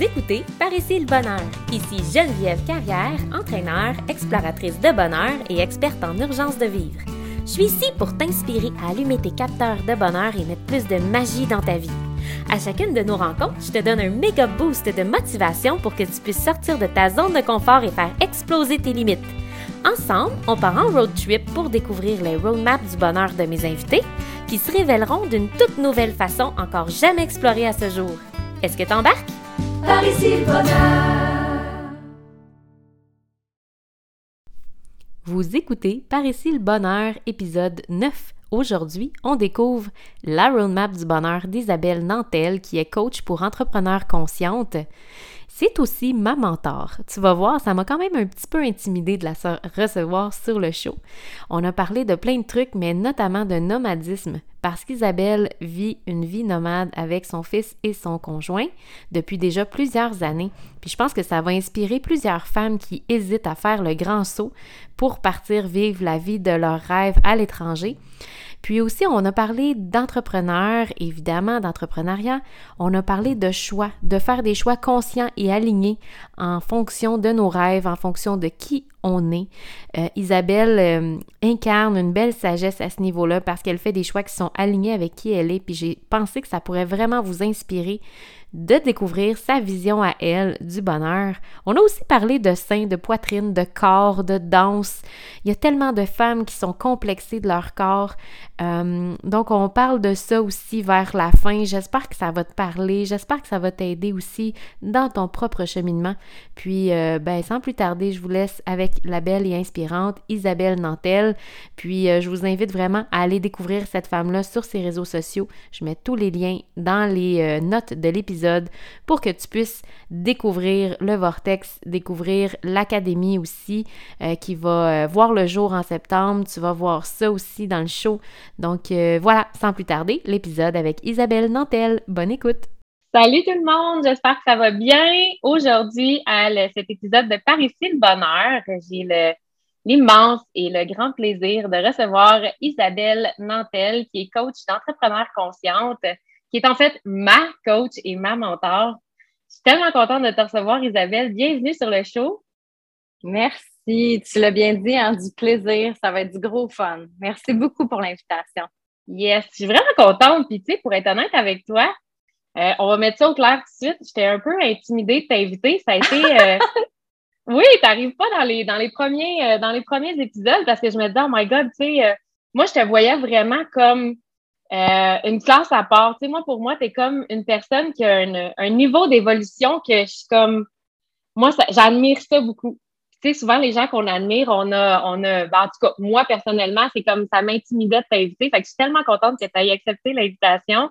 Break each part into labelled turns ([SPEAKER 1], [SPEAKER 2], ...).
[SPEAKER 1] Écoutez Par ici le bonheur. Ici Geneviève Carrière, entraîneur, exploratrice de bonheur et experte en urgence de vivre. Je suis ici pour t'inspirer à allumer tes capteurs de bonheur et mettre plus de magie dans ta vie. À chacune de nos rencontres, je te donne un méga boost de motivation pour que tu puisses sortir de ta zone de confort et faire exploser tes limites. Ensemble, on part en road trip pour découvrir les roadmaps du bonheur de mes invités qui se révéleront d'une toute nouvelle façon encore jamais explorée à ce jour. Est-ce que t'embarques? Par ici le bonheur! Vous écoutez Par ici le bonheur, épisode 9. Aujourd'hui, on découvre la roadmap du bonheur d'Isabelle Nantel, qui est coach pour entrepreneurs conscientes. C'est aussi ma mentor. Tu vas voir, ça m'a quand même un petit peu intimidé de la recevoir sur le show. On a parlé de plein de trucs, mais notamment de nomadisme, parce qu'Isabelle vit une vie nomade avec son fils et son conjoint depuis déjà plusieurs années. Puis je pense que ça va inspirer plusieurs femmes qui hésitent à faire le grand saut pour partir vivre la vie de leur rêve à l'étranger. Puis aussi, on a parlé d'entrepreneurs, évidemment, d'entrepreneuriat. On a parlé de choix, de faire des choix conscients et alignés en fonction de nos rêves, en fonction de qui on est. Euh, Isabelle euh, incarne une belle sagesse à ce niveau-là parce qu'elle fait des choix qui sont alignés avec qui elle est. Puis j'ai pensé que ça pourrait vraiment vous inspirer de découvrir sa vision à elle du bonheur. On a aussi parlé de seins, de poitrine, de corps, de danse. Il y a tellement de femmes qui sont complexées de leur corps. Euh, donc, on parle de ça aussi vers la fin. J'espère que ça va te parler. J'espère que ça va t'aider aussi dans ton propre cheminement. Puis, euh, ben, sans plus tarder, je vous laisse avec la belle et inspirante Isabelle Nantel. Puis, euh, je vous invite vraiment à aller découvrir cette femme-là sur ses réseaux sociaux. Je mets tous les liens dans les notes de l'épisode pour que tu puisses découvrir le Vortex, découvrir l'académie aussi euh, qui va euh, voir le jour en septembre. Tu vas voir ça aussi dans le show. Donc euh, voilà, sans plus tarder, l'épisode avec Isabelle Nantel. Bonne écoute!
[SPEAKER 2] Salut tout le monde, j'espère que ça va bien. Aujourd'hui, à cet épisode de Par ici le bonheur, j'ai l'immense et le grand plaisir de recevoir Isabelle Nantel, qui est coach d'entrepreneur consciente qui est en fait ma coach et ma mentor. Je suis tellement contente de te recevoir, Isabelle. Bienvenue sur le show.
[SPEAKER 3] Merci. Tu l'as bien dit, hein, du plaisir. Ça va être du gros fun. Merci beaucoup pour l'invitation.
[SPEAKER 2] Yes, je suis vraiment contente. Puis, tu sais, pour être honnête avec toi, euh, on va mettre ça au clair tout de suite. J'étais un peu intimidée de t'inviter. Ça a été. Euh... oui, t'arrives pas dans les, dans, les premiers, euh, dans les premiers épisodes parce que je me disais, oh my God, tu sais, euh, moi, je te voyais vraiment comme euh, une classe à part. Tu sais, moi, pour moi, tu es comme une personne qui a un, niveau d'évolution que je suis comme. Moi, j'admire ça beaucoup. Tu sais, souvent, les gens qu'on admire, on a. On a ben, en tout cas, moi, personnellement, c'est comme ça m'intimidait de t'inviter. Fait que je suis tellement contente que tu aies accepté l'invitation.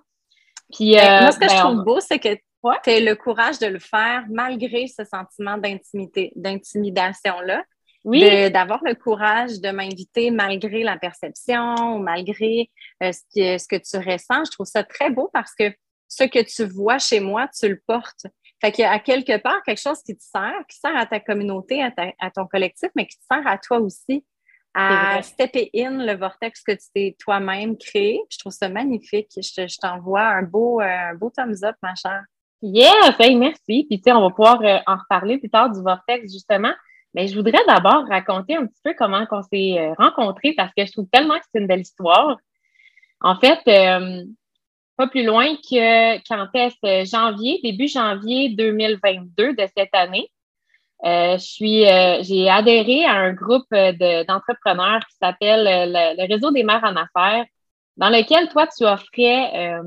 [SPEAKER 3] Puis, ben, moi, ce que euh, je ben, trouve beau, c'est que tu as le courage de le faire malgré ce sentiment d'intimité, d'intimidation-là. Oui. D'avoir le courage de m'inviter malgré la perception, malgré euh, ce, que, ce que tu ressens. Je trouve ça très beau parce que ce que tu vois chez moi, tu le portes. Fait qu'il y a à quelque part quelque chose qui te sert, qui sert à ta communauté, à, à ton collectif, mais qui te sert à toi aussi, à stepper in le vortex que tu t'es toi-même créé. Je trouve ça magnifique. Je, je t'envoie un beau, euh, un beau thumbs up, ma chère.
[SPEAKER 2] Yes! merci. Puis, tu sais, on va pouvoir euh, en reparler plus tard du vortex, justement. Mais je voudrais d'abord raconter un petit peu comment on s'est euh, rencontrés parce que je trouve tellement que c'est une belle histoire. En fait, euh, pas plus loin que qu'en est janvier, début janvier 2022 de cette année, euh, j'ai adhéré à un groupe d'entrepreneurs qui s'appelle le, le, réseau des mères en affaires, dans lequel toi tu offrais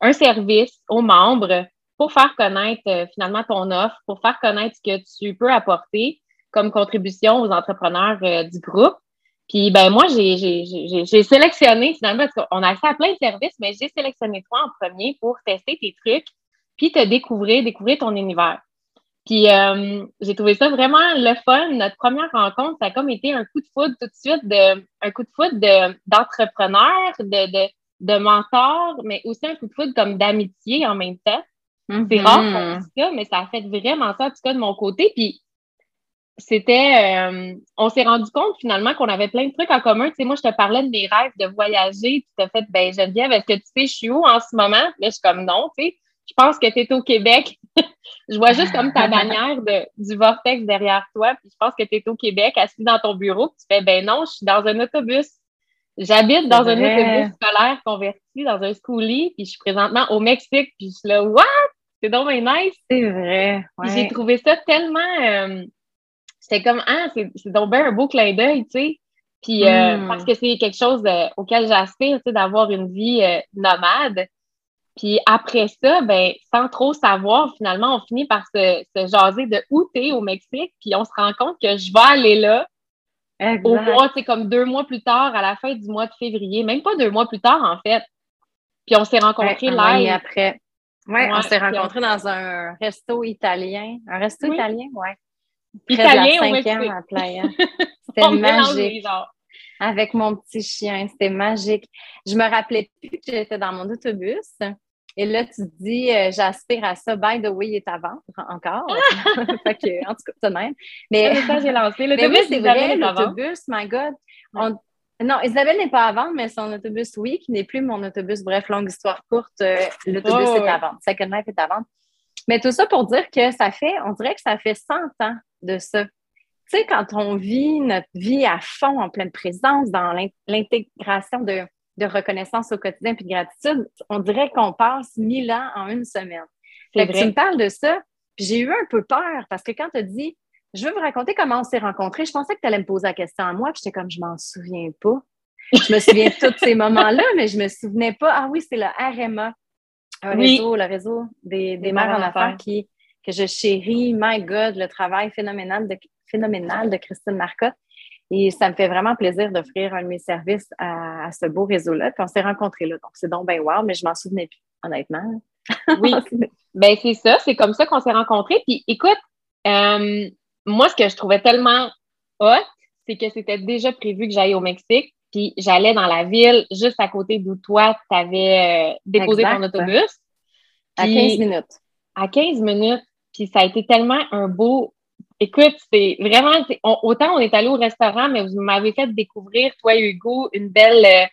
[SPEAKER 2] un service aux membres pour faire connaître finalement ton offre, pour faire connaître ce que tu peux apporter comme contribution aux entrepreneurs euh, du groupe. Puis ben moi, j'ai sélectionné finalement, parce qu'on a accès à plein de services, mais j'ai sélectionné toi en premier pour tester tes trucs, puis te découvrir, découvrir ton univers. Puis euh, j'ai trouvé ça vraiment le fun. Notre première rencontre, ça a comme été un coup de foudre tout de suite, de, un coup de foudre d'entrepreneur, de, de, de, mentor, mais aussi un coup de foudre comme d'amitié en même temps. C'est rare mm-hmm. ça, mais ça a fait vraiment ça, en tout cas, de mon côté. Puis c'était, euh, on s'est rendu compte finalement qu'on avait plein de trucs en commun. Tu sais, moi, je te parlais de mes rêves de voyager, tu t'as fait, ben Geneviève, est-ce que tu sais, je suis où en ce moment? Là, je suis comme non, tu sais. je pense que tu es au Québec. je vois juste comme ta bannière de, du vortex derrière toi, puis je pense que tu es au Québec, assis dans ton bureau, tu fais, ben non, je suis dans un autobus. J'habite dans un autobus scolaire converti, dans un schoolie, puis je suis présentement au Mexique, puis je suis là, what? C'est donc nice!
[SPEAKER 3] C'est vrai.
[SPEAKER 2] J'ai trouvé ça tellement. Euh, c'était comme, ah, c'est donc bien un beau clin d'œil, tu sais. Puis, euh, hmm. parce que c'est quelque chose euh, auquel j'aspire, tu sais, d'avoir une vie nomade. Puis après ça, ben, sans trop savoir, finalement, on finit par se, se jaser de où t'es au Mexique, puis on se rend compte que je vais aller là. Au mois, c'est comme deux mois plus tard, à la fin du mois de février, même pas deux mois plus tard, en fait. Puis on s'est rencontrés
[SPEAKER 3] là. Et après. Oui, on s'est rencontrés dans un resto italien. Un resto italien, oui.
[SPEAKER 2] Italien au Mexique. à Playa.
[SPEAKER 3] C'était magique. Avec mon petit chien, c'était magique. Je me rappelais plus que j'étais dans mon autobus. Et là, tu te dis, euh, j'aspire à ça. By the way, il est à vendre encore. fait que, en tout cas, ça même.
[SPEAKER 2] Mais ça, j'ai lancé.
[SPEAKER 3] L'autobus, oui, c'est vrai, l'autobus, my God. Non, Isabelle n'est pas à vendre, mais son autobus, oui, qui n'est plus mon autobus. Bref, longue histoire courte, euh, l'autobus est à vendre. Second Life est à vendre. Mais tout ça pour dire que ça fait, on dirait que ça fait 100 ans de ça. Tu sais, quand on vit notre vie à fond, en pleine présence, dans l'intégration de de reconnaissance au quotidien puis de gratitude, on dirait qu'on passe mille ans en une semaine. Fait tu me parles de ça, puis j'ai eu un peu peur parce que quand tu as dit Je veux vous raconter comment on s'est rencontrés, je pensais que tu allais me poser la question à moi, puis j'étais comme Je m'en souviens pas. Je me souviens de tous ces moments-là, mais je me souvenais pas. Ah oui, c'est le RMA, un réseau, le réseau des, des mères en affaires qui, que je chéris. My God, le travail phénoménal de, phénoménal de Christine Marcotte. Et ça me fait vraiment plaisir d'offrir un de mes services à, ce beau réseau-là. Puis on s'est rencontrés là. Donc, c'est donc bien wow, mais je m'en souvenais plus, honnêtement.
[SPEAKER 2] oui. ben c'est ça. C'est comme ça qu'on s'est rencontrés. Puis écoute, euh, moi, ce que je trouvais tellement hot, c'est que c'était déjà prévu que j'aille au Mexique. Puis j'allais dans la ville juste à côté d'où toi, tu avais euh, déposé ton autobus.
[SPEAKER 3] à 15 minutes.
[SPEAKER 2] À 15 minutes. Puis ça a été tellement un beau Écoute, c'est vraiment, autant on est allé au restaurant, mais vous m'avez fait découvrir, toi, Hugo, une belle. Euh,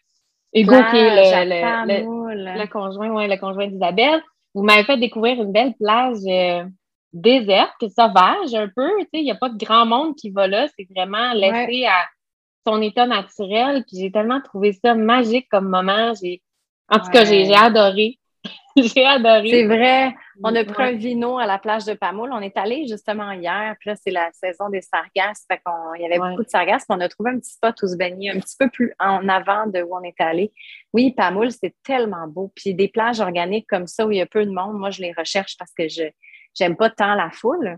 [SPEAKER 2] Hugo, qui est le, conjoint, ouais, le conjoint d'Isabelle. Vous m'avez fait découvrir une belle plage euh, déserte, sauvage un peu. Il n'y a pas de grand monde qui va là. C'est vraiment laissé à son état naturel. Puis j'ai tellement trouvé ça magique comme moment. En tout cas, j'ai adoré. j'ai adoré.
[SPEAKER 3] C'est vrai. On a pris un vino à la plage de Pamoul. On est allé justement hier. Puis là, c'est la saison des sargasses. Fait qu'on, il y avait beaucoup de sargasses. on a trouvé un petit spot où se baigner, un petit peu plus en avant de où on est allé. Oui, Pamoul, c'est tellement beau. Puis des plages organiques comme ça où il y a peu de monde, moi, je les recherche parce que je j'aime pas tant la foule.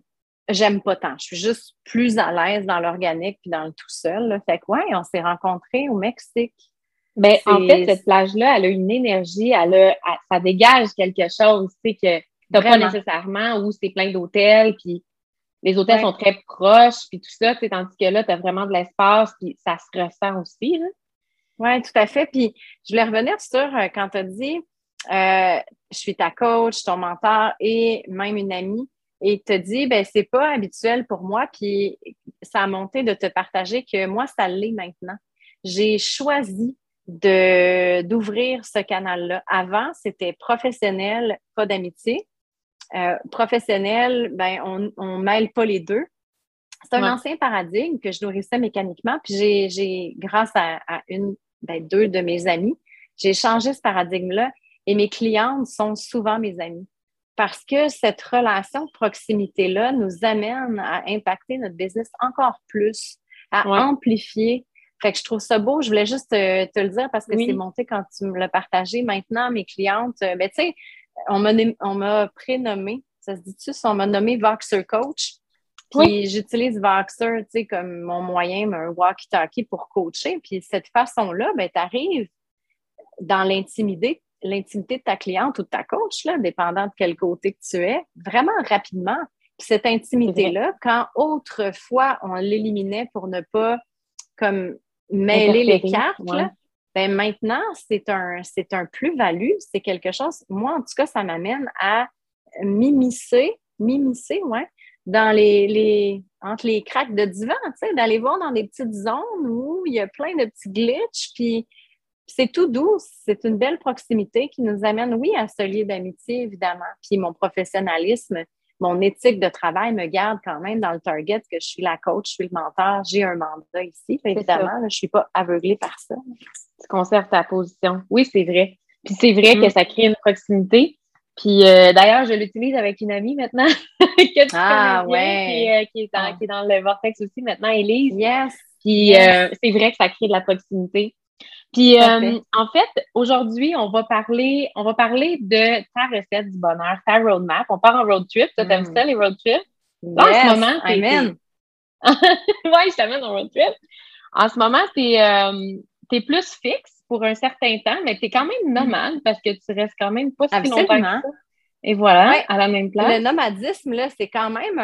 [SPEAKER 3] J'aime pas tant. Je suis juste plus à l'aise dans l'organique puis dans le tout seul. Fait que ouais, on s'est rencontrés au Mexique.
[SPEAKER 2] Ben, en fait, cette plage-là, elle a une énergie, elle a, ça dégage quelque chose, tu sais, que t'as pas nécessairement où c'est plein d'hôtels, puis les hôtels sont très proches, puis tout ça, tu tandis que là, tu as vraiment de l'espace, puis ça se ressent aussi,
[SPEAKER 3] Oui, tout à fait. Puis je voulais revenir sur euh, quand tu as dit, euh, je suis ta coach, ton mentor et même une amie, et as dit, ben c'est pas habituel pour moi, puis ça a monté de te partager que moi, ça l'est maintenant. J'ai choisi d'ouvrir ce canal-là. Avant, c'était professionnel, pas d'amitié. Euh, professionnel, ben, on ne mêle pas les deux. C'est un ancien paradigme que je nourrissais mécaniquement. Puis j'ai, grâce à, une, ben, deux de mes amis, j'ai changé ce paradigme-là et mes clientes sont souvent mes amies. Parce que cette relation de proximité-là nous amène à impacter notre business encore plus, à amplifier fait que je trouve ça beau. Je voulais juste te, le dire parce que c'est monté quand tu me l'as partagé. Maintenant, mes clientes, euh, ben, tu sais, on m'a prénommé, ça se dit-tu, on m'a nommé Voxer Coach. Puis j'utilise Voxer, tu sais, comme mon moyen, un walkie-talkie pour coacher. Puis cette façon-là, ben, tu arrives dans l'intimité, l'intimité de ta cliente ou de ta coach, là, dépendant de quel côté que tu es, vraiment rapidement. Puis cette intimité-là, quand autrefois on l'éliminait pour ne pas comme mêler les cartes, ben maintenant, c'est un, c'est un plus-value, c'est quelque chose, moi en tout cas, ça m'amène à m'immiscer, m'immiscer, ouais, dans les, les, entre les craques de divan, tu sais, d'aller voir dans des petites zones où il y a plein de petits glitches, puis c'est tout doux, c'est une belle proximité qui nous amène, oui, à ce lien d'amitié, évidemment. Puis mon professionnalisme, mon éthique de travail me garde quand même dans le target que je suis la coach, je suis le mentor, j'ai un mandat ici. Évidemment, je ne suis pas aveuglée par ça.
[SPEAKER 2] Tu conserves ta position. Oui, c'est vrai. Puis c'est vrai que mm. ça crée une proximité. Puis euh, d'ailleurs, je l'utilise avec une amie maintenant que tu ah, ouais. Euh, qui, est dans, qui, est dans, le vortex aussi maintenant, Elise.
[SPEAKER 3] Yes.
[SPEAKER 2] Puis euh, c'est vrai que ça crée de la proximité. Puis en fait, aujourd'hui, on va parler, on va parler de ta recette du bonheur, ta roadmap. On part en road trip. Tu aimes mm. ça, les road trips?
[SPEAKER 3] Là, en ce moment, amen.
[SPEAKER 2] oui, je t'amène en road trip. En ce moment, tu es, plus fixe pour un certain temps, mais tu es quand même nomade parce que tu restes quand même pas si longtemps que ça. Et voilà, à la même place.
[SPEAKER 3] Le nomadisme, là, c'est quand même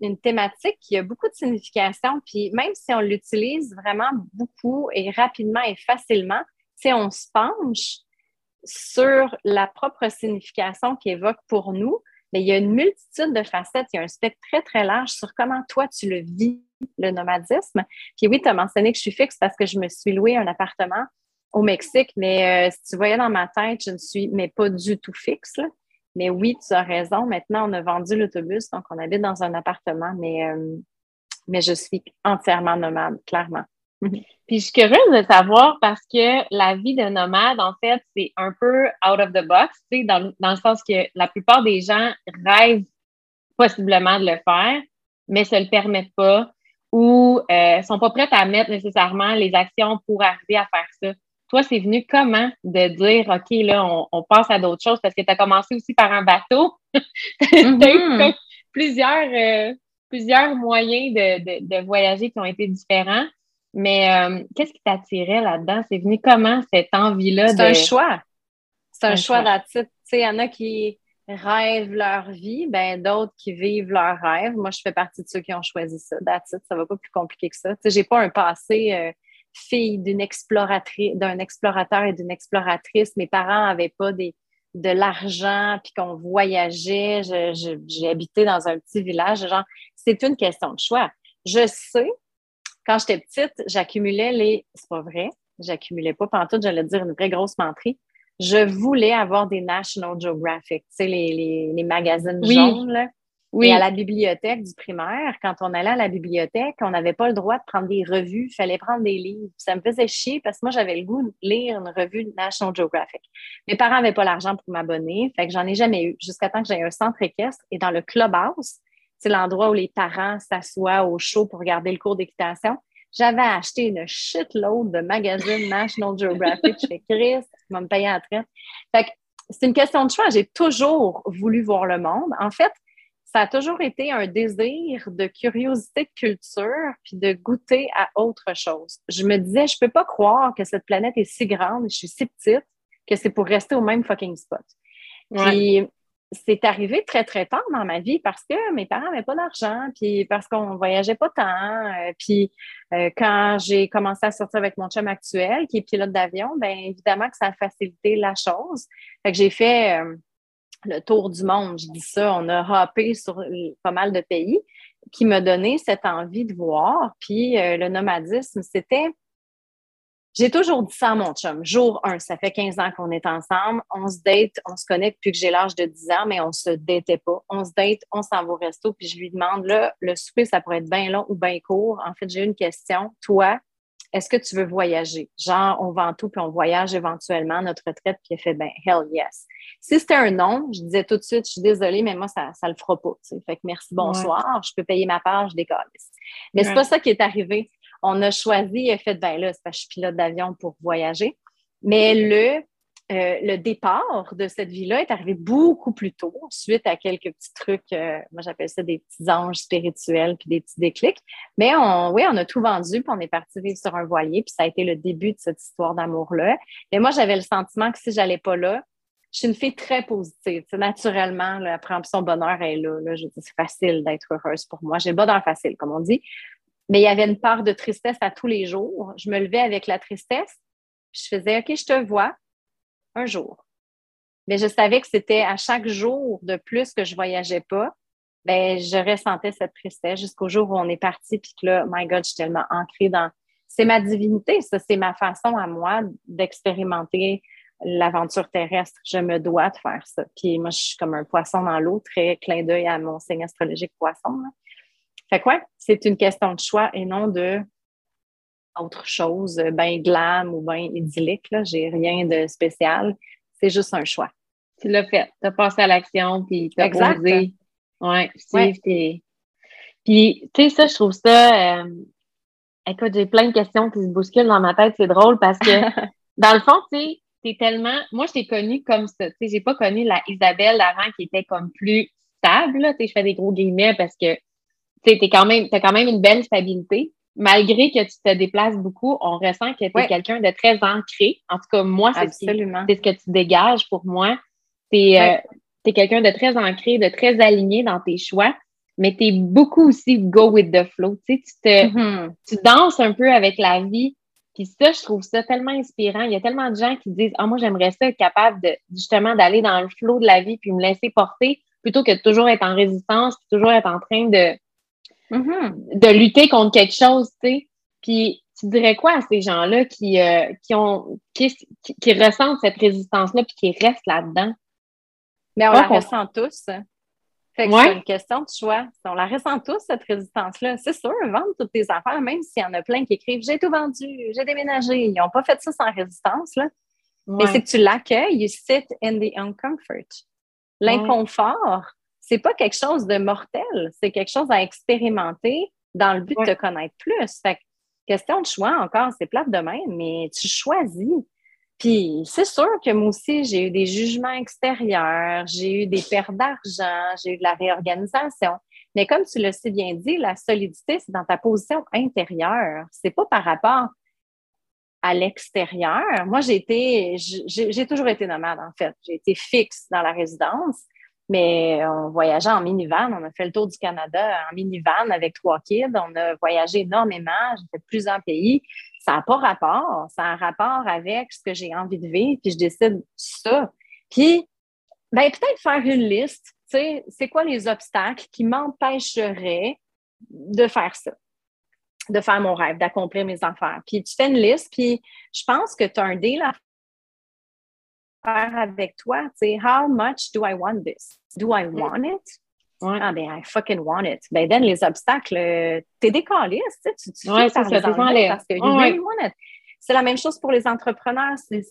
[SPEAKER 3] une thématique qui a beaucoup de signification. Puis même si on l'utilise vraiment beaucoup et rapidement et facilement, si on se penche sur la propre signification qu'il évoque pour nous, mais il y a une multitude de facettes, il y a un spectre très, très large sur comment toi tu le vis, le nomadisme. Puis oui, tu as mentionné que je suis fixe parce que je me suis loué un appartement au Mexique, mais euh, si tu voyais dans ma tête, je ne suis mais pas du tout fixe. Mais oui, tu as raison. Maintenant, on a vendu l'autobus, donc on habite dans un appartement, mais, euh, mais je suis entièrement nomade, clairement.
[SPEAKER 2] Puis je suis curieuse de savoir parce que la vie de nomade, en fait, c'est un peu out of the box, tu sais, dans, dans, le sens que la plupart des gens rêvent possiblement de le faire, mais se le permettent pas ou euh, sont pas prêts à mettre nécessairement les actions pour arriver à faire ça. Toi, c'est venu comment de dire, OK, là, on, passe à d'autres choses? Parce que tu as commencé aussi par un bateau. tu as eu mm-hmm. plusieurs, euh, plusieurs moyens de, de, voyager qui ont été différents. Mais euh, qu'est-ce qui t'attirait là-dedans? C'est venu comment cette envie-là?
[SPEAKER 3] C'est un choix. C'est un, choix, d'attitude. Tu sais, il y en a qui rêvent leur vie, ben d'autres qui vivent leur rêve. Moi, je fais partie de ceux qui ont choisi ça. D'attitude, ça va pas plus compliqué que ça. Tu sais, j'ai pas un passé euh, fille d'une exploratrice, d'un explorateur et d'une exploratrice. Mes parents n'avaient pas des, de l'argent, puis qu'on voyageait. J'ai habité dans un petit village. Genre, c'est une question de choix. Je sais, quand j'étais petite, j'accumulais les. C'est pas vrai, j'accumulais pas pantoute, j'allais dire une vraie grosse menterie. Je voulais avoir des National Geographic, tu sais, les, les, magazines jaunes, là. Oui. à la bibliothèque du primaire, quand on allait à la bibliothèque, on n'avait pas le droit de prendre des revues, il fallait prendre des livres. Ça me faisait chier parce que moi, j'avais le goût de lire une revue de National Geographic. Mes parents n'avaient pas l'argent pour m'abonner, fait que j'en ai jamais eu, jusqu'à temps que j'ai un centre équestre. Et dans le clubhouse, c'est l'endroit où les parents s'assoient au show pour regarder le cours d'équitation. J'avais acheté une shitload de magazines National Geographic. Fais Chris, tu vas me payer en traite. Fait que c'est une question de choix. J'ai toujours voulu voir le monde. En fait, ça a toujours été un désir de curiosité de culture puis de goûter à autre chose. Je me disais, je peux pas croire que cette planète est si grande, je suis si petite, que c'est pour rester au même fucking spot. Puis c'est arrivé très, très tard dans ma vie parce que mes parents n'avaient pas d'argent, puis parce qu'on voyageait pas tant. Euh, puis euh, quand j'ai commencé à sortir avec mon chum actuel, qui est pilote d'avion, bien évidemment que ça a facilité la chose. Fait que j'ai fait... Euh, le tour du monde. Je dis ça, on a hoppé sur pas mal de pays qui m'a donné cette envie de voir. Puis euh, le nomadisme, c'était. J'ai toujours dit ça à mon chum. Jour 1, ça fait 15 ans qu'on est ensemble. On se date, on se connaît depuis que j'ai l'âge de 10 ans, mais on se datait pas. On se date, on s'en va au resto, puis je lui demande, là, le souper, ça pourrait être bien long ou bien court. En fait, j'ai une question. Toi, est-ce que tu veux voyager? Genre, on vend tout puis on voyage éventuellement, notre retraite, puis il fait, ben, hell yes. Si c'était un non, je disais tout de suite, je suis désolée, mais moi, ça ne le fera pas. Fait que merci, bonsoir, je peux payer ma part, je décolle. Mais c'est pas ça qui est arrivé. On a choisi, a fait, ben là, c'est parce que je suis pilote d'avion pour voyager. Mais le, euh, le départ de cette vie-là est arrivé beaucoup plus tôt, suite à quelques petits trucs, euh, moi j'appelle ça des petits anges spirituels, puis des petits déclics. Mais on, oui, on a tout vendu, puis on est parti vivre sur un voilier, puis ça a été le début de cette histoire d'amour-là. Mais moi, j'avais le sentiment que si j'allais pas là, je suis une fille très positive. naturellement, la préemption bonheur est là. là je c'est facile d'être heureuse pour moi. J'ai le bonheur facile, comme on dit. Mais il y avait une part de tristesse à tous les jours. Je me levais avec la tristesse. je faisais, OK, je te vois un jour. Mais je savais que c'était à chaque jour de plus que je voyageais pas, ben je ressentais cette tristesse jusqu'au jour où on est parti, puis que là, my God, je suis tellement ancrée dans c'est ma divinité, ça, c'est ma façon à moi d'expérimenter l'aventure terrestre. Je me dois de faire ça. Puis moi, je suis comme un poisson dans l'eau, très clin d'œil à mon signe astrologique poisson. Fait quoi? C'est une question de choix et non de autre chose, ben glam ou ben idyllique. Là. J'ai rien de spécial. C'est juste un choix.
[SPEAKER 2] Tu l'as fait. Tu as passé à l'action, puis tu as osé. Ouais, Puis, tu sais, ça, je trouve ça. Euh, écoute, j'ai plein de questions qui se bousculent dans ma tête. C'est drôle parce que, dans le fond, tu sais, t'es tellement. Moi, je t'ai connue comme ça. Tu sais, j'ai pas connu la Isabelle d'avant qui était comme plus stable. Tu sais, je fais des gros guillemets parce que, tu sais, quand même, t'as quand même une belle stabilité. Malgré que tu te déplaces beaucoup, on ressent que tu es quelqu'un de très ancré. En tout cas, moi, c'est ce, ce, que tu dégages pour moi. Tu es, euh, quelqu'un de très ancré, de très aligné dans tes choix mais tu es beaucoup aussi go with the flow. Tu sais, tu, te, mm-hmm. tu danses un peu avec la vie. Puis ça, je trouve ça tellement inspirant. Il y a tellement de gens qui disent Ah, moi, j'aimerais ça être capable de justement d'aller dans le flow de la vie puis me laisser porter plutôt que de toujours être en résistance, puis toujours être en train de, mm-hmm. de lutter contre quelque chose, tu sais. Puis tu dirais quoi à ces gens-là qui, euh, qui ont qui, qui, ressentent cette résistance-là puis qui restent là-dedans?
[SPEAKER 3] Mais on la ressent tous c'est une question de choix. On la ressent tous, cette résistance-là. C'est sûr, vendre toutes tes affaires, même s'il y en a plein qui écrivent J'ai tout vendu, j'ai déménagé. Ils n'ont pas fait ça sans résistance. Là. Mais c'est que tu l'accueilles, you sit in the uncomfort. L'inconfort, c'est pas quelque chose de mortel, c'est quelque chose à expérimenter dans le but de te connaître plus. Fait question de choix encore, c'est plate de même, mais tu choisis. Puis c'est sûr que moi aussi, j'ai eu des jugements extérieurs, j'ai eu des pertes d'argent, j'ai eu de la réorganisation. Mais comme tu l'as si bien dit, la solidité, c'est dans ta position intérieure. C'est pas par rapport à l'extérieur. Moi, j'ai été, j'ai toujours été nomade, en fait. J'ai été fixe dans la résidence, mais on voyageait en minivan. On a fait le tour du Canada en minivan avec trois kids. On a voyagé énormément. J'ai fait plusieurs pays ça n'a pas rapport. Ça a un rapport avec ce que j'ai envie de vivre, puis je décide ça. Puis, ben, peut-être faire une liste. Tu sais, c'est quoi les obstacles qui m'empêcheraient de faire ça, de faire mon rêve, d'accomplir mes affaires. Puis tu fais une liste, puis je pense que tu as un deal à faire avec toi. Tu sais, how much do I want this? Do I mm. want it? Ah, ben, I fucking want it. Ben, then, les obstacles, euh, t'es décalé, tu sais, tu ouais, ça, ça parce que you really want it. C'est la même chose pour les entrepreneurs. C'est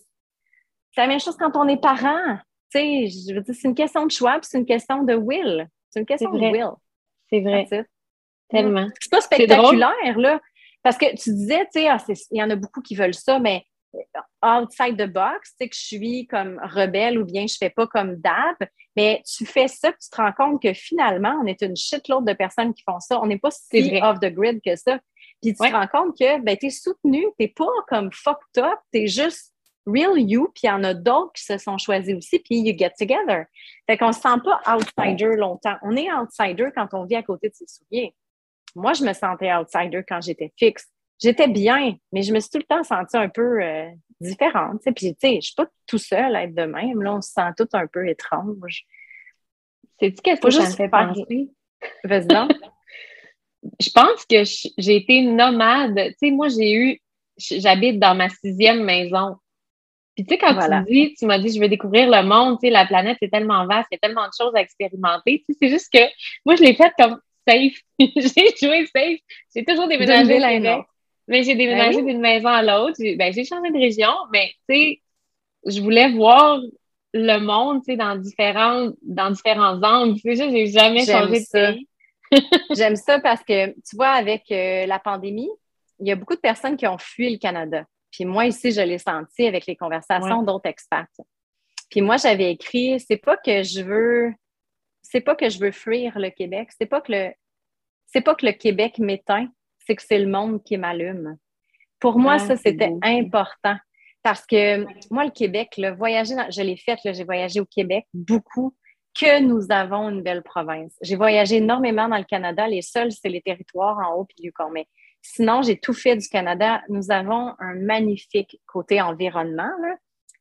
[SPEAKER 3] la même chose quand on est parent. Tu sais, je veux dire, c'est une question de choix, puis c'est une question de will. C'est une question de will.
[SPEAKER 2] C'est vrai. Tellement.
[SPEAKER 3] C'est pas spectaculaire, là. Parce que tu disais, tu sais, ah, il y en a beaucoup qui veulent ça, mais outside the box, tu sais, que je suis comme rebelle ou bien je fais pas comme Dab, mais tu fais ça, tu te rends compte que finalement, on est une shitload de personnes qui font ça. On n'est pas si off the grid que ça. Puis tu te rends compte que ben, tu es soutenu, tu pas comme fucked up, tu es juste real you, puis il y en a d'autres qui se sont choisis aussi, puis you get together. Fait qu'on se sent pas outsider longtemps. On est outsider quand on vit à côté de ses souliers. Moi, je me sentais outsider quand j'étais fixe j'étais bien, mais je me suis tout le temps sentie un peu euh, différente. Puis, tu sais, je suis pas tout seule à être de même. Là, on se sent tout un peu étrange.
[SPEAKER 2] C'est-tu qu'est-ce que ça me fait penser? Vas-y Je pense que j'ai été nomade. Tu sais, moi, j'ai eu... J'habite dans ma sixième maison. Puis, tu sais, quand tu dis, tu m'as dit, je veux découvrir le monde, tu sais, la planète, c'est tellement vaste, il y a tellement de choses à expérimenter. Tu sais, c'est juste que moi, je l'ai fait comme safe. j'ai joué safe. J'ai toujours déménagé là mais j'ai déménagé ben d'une maison à l'autre. Ben, j'ai changé de région, mais tu sais, je voulais voir le monde, tu sais, dans différents, dans différents angles. Tu sais, j'ai jamais changé de ça.
[SPEAKER 3] J'aime ça parce que, tu vois, avec euh, la pandémie, il y a beaucoup de personnes qui ont fui le Canada. Puis moi, ici, je l'ai senti avec les conversations d'autres experts. Puis moi, j'avais écrit, c'est pas que je veux, c'est pas que je veux fuir le Québec, c'est pas que le, c'est pas que le Québec m'éteint, c'est que c'est le monde qui m'allume. Pour moi, ah, ça, c'était important. Parce que moi, le Québec, le voyager, je l'ai fait, j'ai voyagé au Québec beaucoup, que nous avons une belle province. J'ai voyagé énormément dans le Canada. Les seuls, c'est les territoires en haut puis Yukon. Mais sinon, j'ai tout fait du Canada. Nous avons un magnifique côté environnement,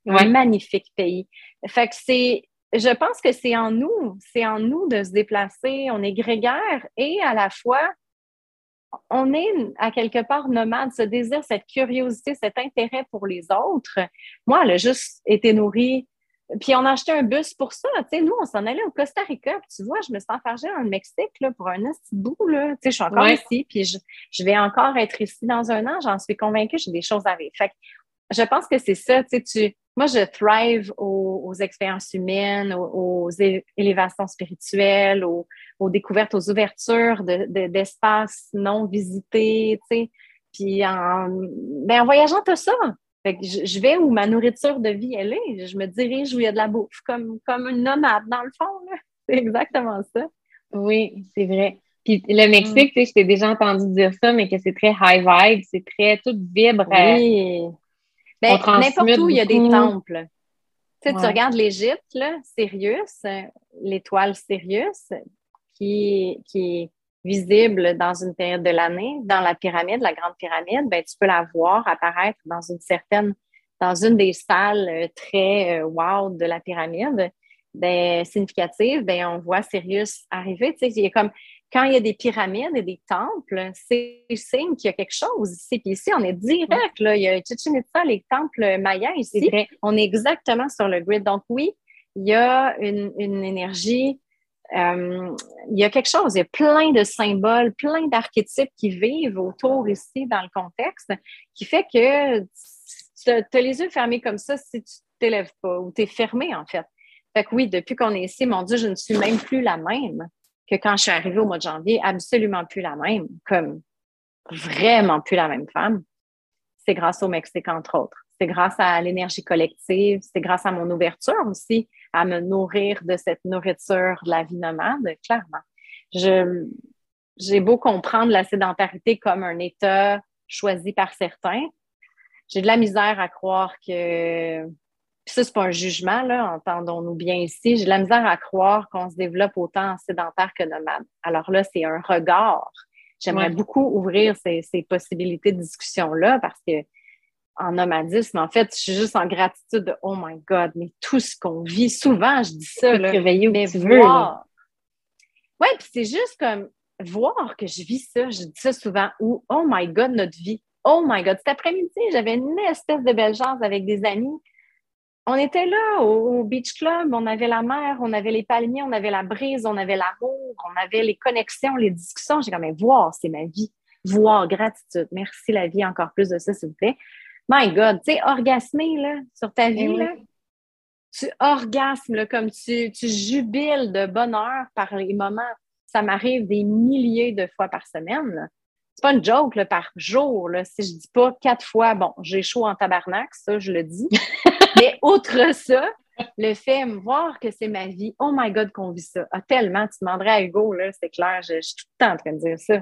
[SPEAKER 3] un magnifique pays. Fait que c'est, je pense que c'est en nous, c'est en nous de se déplacer. On est grégaire et à la fois, on est à quelque part nomade, ce désir, cette curiosité, cet intérêt pour les autres. Moi, elle a juste été nourrie. Puis on a acheté un bus pour ça. Tu sais, nous, on s'en allait au Costa Rica. Puis tu vois, je me suis enfargée dans le Mexique là, pour un petit bout. Là. Tu sais, je suis encore ici. Puis je, vais encore être ici dans un an. J'en suis convaincue. J'ai des choses à vivre. Fait je pense que c'est ça. Tu sais, tu, moi, je thrive aux, expériences humaines, aux, élévations spirituelles, aux, découvertes, aux ouvertures d'espaces non visités, tu sais. Puis en, ben, en voyageant tout ça, je, vais où ma nourriture de vie, elle est. Je me dirige où il y a de la bouffe, comme, comme une nomade, dans le fond. C'est exactement ça.
[SPEAKER 2] Oui, c'est vrai. Puis le Mexique, mm. tu sais, je t'ai déjà entendu dire ça, mais que c'est très high vibe, c'est très tout vibre.
[SPEAKER 3] Oui. Ben, n'importe où, il y a des temples. Tu, sais, tu regardes l'Égypte, Sirius, l'étoile Sirius, qui, qui est visible dans une période de l'année, dans la pyramide, la grande pyramide, ben, tu peux la voir apparaître dans une certaine, dans une des salles euh, très euh, wow de la pyramide, ben, significative, ben, on voit Sirius arriver. Tu sais, il y a comme quand il y a des pyramides et des temples, c'est signe qu'il y a quelque chose ici. Puis ici, on est direct, là. Il y a Chichen Itza, les temples mayas ici. On est exactement sur le grid. Donc, oui, il y a une, énergie, euh, il y a quelque chose, il y a plein de symboles, plein d'archétypes qui vivent autour ici dans le contexte, qui fait que tu as les yeux fermés comme ça si tu ne t'élèves pas ou tu es fermé, en fait. Fait que oui, depuis qu'on est ici, mon Dieu, je ne suis même plus la même que quand je suis arrivée au mois de janvier, absolument plus la même, comme vraiment plus la même femme. C'est grâce au Mexique, entre autres. C'est grâce à l'énergie collective, c'est grâce à mon ouverture aussi à me nourrir de cette nourriture de la vie nomade, clairement. J'ai beau comprendre la sédentarité comme un état choisi par certains, j'ai de la misère à croire que puis ça, c'est pas un jugement, là, entendons-nous bien ici. J'ai la misère à croire qu'on se développe autant sédentaire que nomade. Alors là, c'est un regard. J'aimerais beaucoup ouvrir ces, possibilités de discussion-là parce que en nomadisme, en fait, je suis juste en gratitude de Oh my God, mais tout ce qu'on vit, souvent, je dis ça, là, mais voir. Oui, puis c'est juste comme voir que je vis ça, je dis ça souvent, ou Oh my God, notre vie. Oh my God, cet après-midi, j'avais une espèce de belle chance avec des amis on était là au, Beach Club, on avait la mer, on avait les palmiers, on avait la brise, on avait l'amour, on avait les connexions, les discussions. J'ai comme, voir, c'est ma vie. Voir, gratitude. Merci la vie, encore plus de ça, s'il vous plaît. My God, tu sais, orgasmer là, sur ta vie, eh là, tu orgasmes comme tu, tu jubiles de bonheur par les moments. Ça m'arrive des milliers de fois par semaine. C'est pas une joke là, par jour. Là. Si je dis pas quatre fois, bon, j'ai chaud en tabarnak, ça, je le dis. Mais outre ça, le fait de me voir que c'est ma vie, oh my God, qu'on vit ça. Ah, tellement, tu demanderais à Hugo, là, c'est clair, je, suis tout le temps en train de dire ça.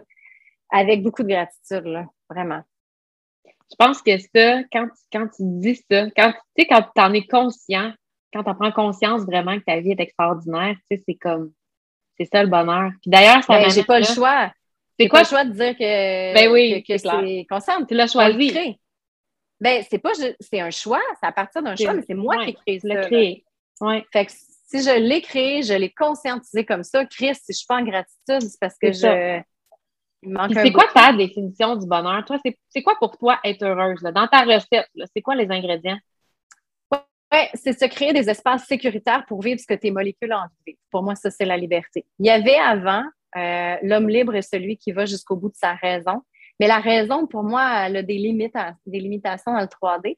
[SPEAKER 3] Avec beaucoup de gratitude, là, vraiment.
[SPEAKER 2] Je pense que ça, quand, quand tu dis ça, quand tu sais, quand tu en es conscient, quand tu prends conscience vraiment que ta vie est extraordinaire, tu sais, c'est comme, c'est ça le bonheur. Puis d'ailleurs, ça
[SPEAKER 3] ben, J'ai pas le choix. C'est quoi? le choix de dire que,
[SPEAKER 2] ben oui,
[SPEAKER 3] que, c'est conscient?
[SPEAKER 2] Tu l'as choisi.
[SPEAKER 3] Ben, c'est pas c'est un choix, c'est à partir d'un choix, mais c'est moi qui ai créé ça.
[SPEAKER 2] Ouais.
[SPEAKER 3] Fait que si je l'ai créé, je l'ai conscientisé comme ça, Chris, si je suis pas en gratitude, c'est parce que je.
[SPEAKER 2] C'est quoi ta définition du bonheur? Toi, c'est quoi pour toi être heureuse? Là? Dans ta recette, c'est quoi les ingrédients?
[SPEAKER 3] Oui, c'est se créer des espaces sécuritaires pour vivre ce que tes molécules ont envie Pour moi, ça, c'est la liberté. Il y avait avant, euh, l'homme libre est celui qui va jusqu'au bout de sa raison. Mais la raison, pour moi, elle a des, limites des limitations dans le 3D.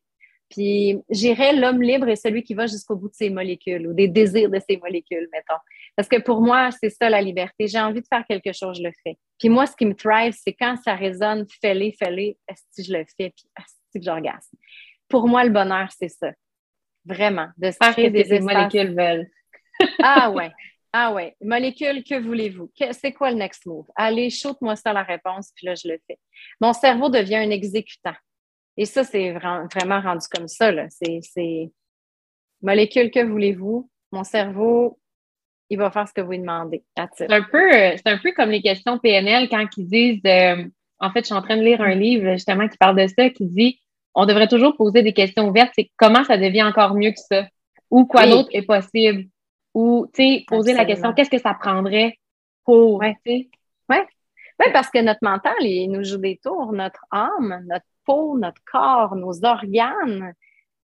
[SPEAKER 3] Puis j'irais l'homme libre est celui qui va jusqu'au bout de ses molécules ou des désirs de ses molécules, mettons. Parce que pour moi, c'est ça la liberté. J'ai envie de faire quelque chose, je le fais. Puis moi, ce qui me thrive, c'est quand ça résonne, fais-le, fais-le, est-ce que je le fais, puis est-ce que j'orgasme. Pour moi, le bonheur, c'est ça. Vraiment.
[SPEAKER 2] De se créer des molécules veulent.
[SPEAKER 3] ah ouais. Ah ouais, molécule, que voulez-vous? C'est quoi le next move? Allez, shoot-moi ça la réponse, puis là, je le fais. Mon cerveau devient un exécutant. Et ça, c'est vraiment rendu comme ça. C'est molécule, que voulez-vous? Mon cerveau, il va faire ce que vous lui demandez.
[SPEAKER 2] C'est un, peu, un peu comme les questions PNL quand ils disent, euh, en fait, je suis en train de lire un livre justement qui parle de ça, qui dit, on devrait toujours poser des questions ouvertes, c'est comment ça devient encore mieux que ça? Ou quoi d'autre est possible? Ou, tu sais, poser la question, qu'est-ce que ça prendrait pour,
[SPEAKER 3] ouais. Ouais. Oui, parce que notre mental, il nous joue des tours. Notre âme, notre peau, notre corps, nos organes,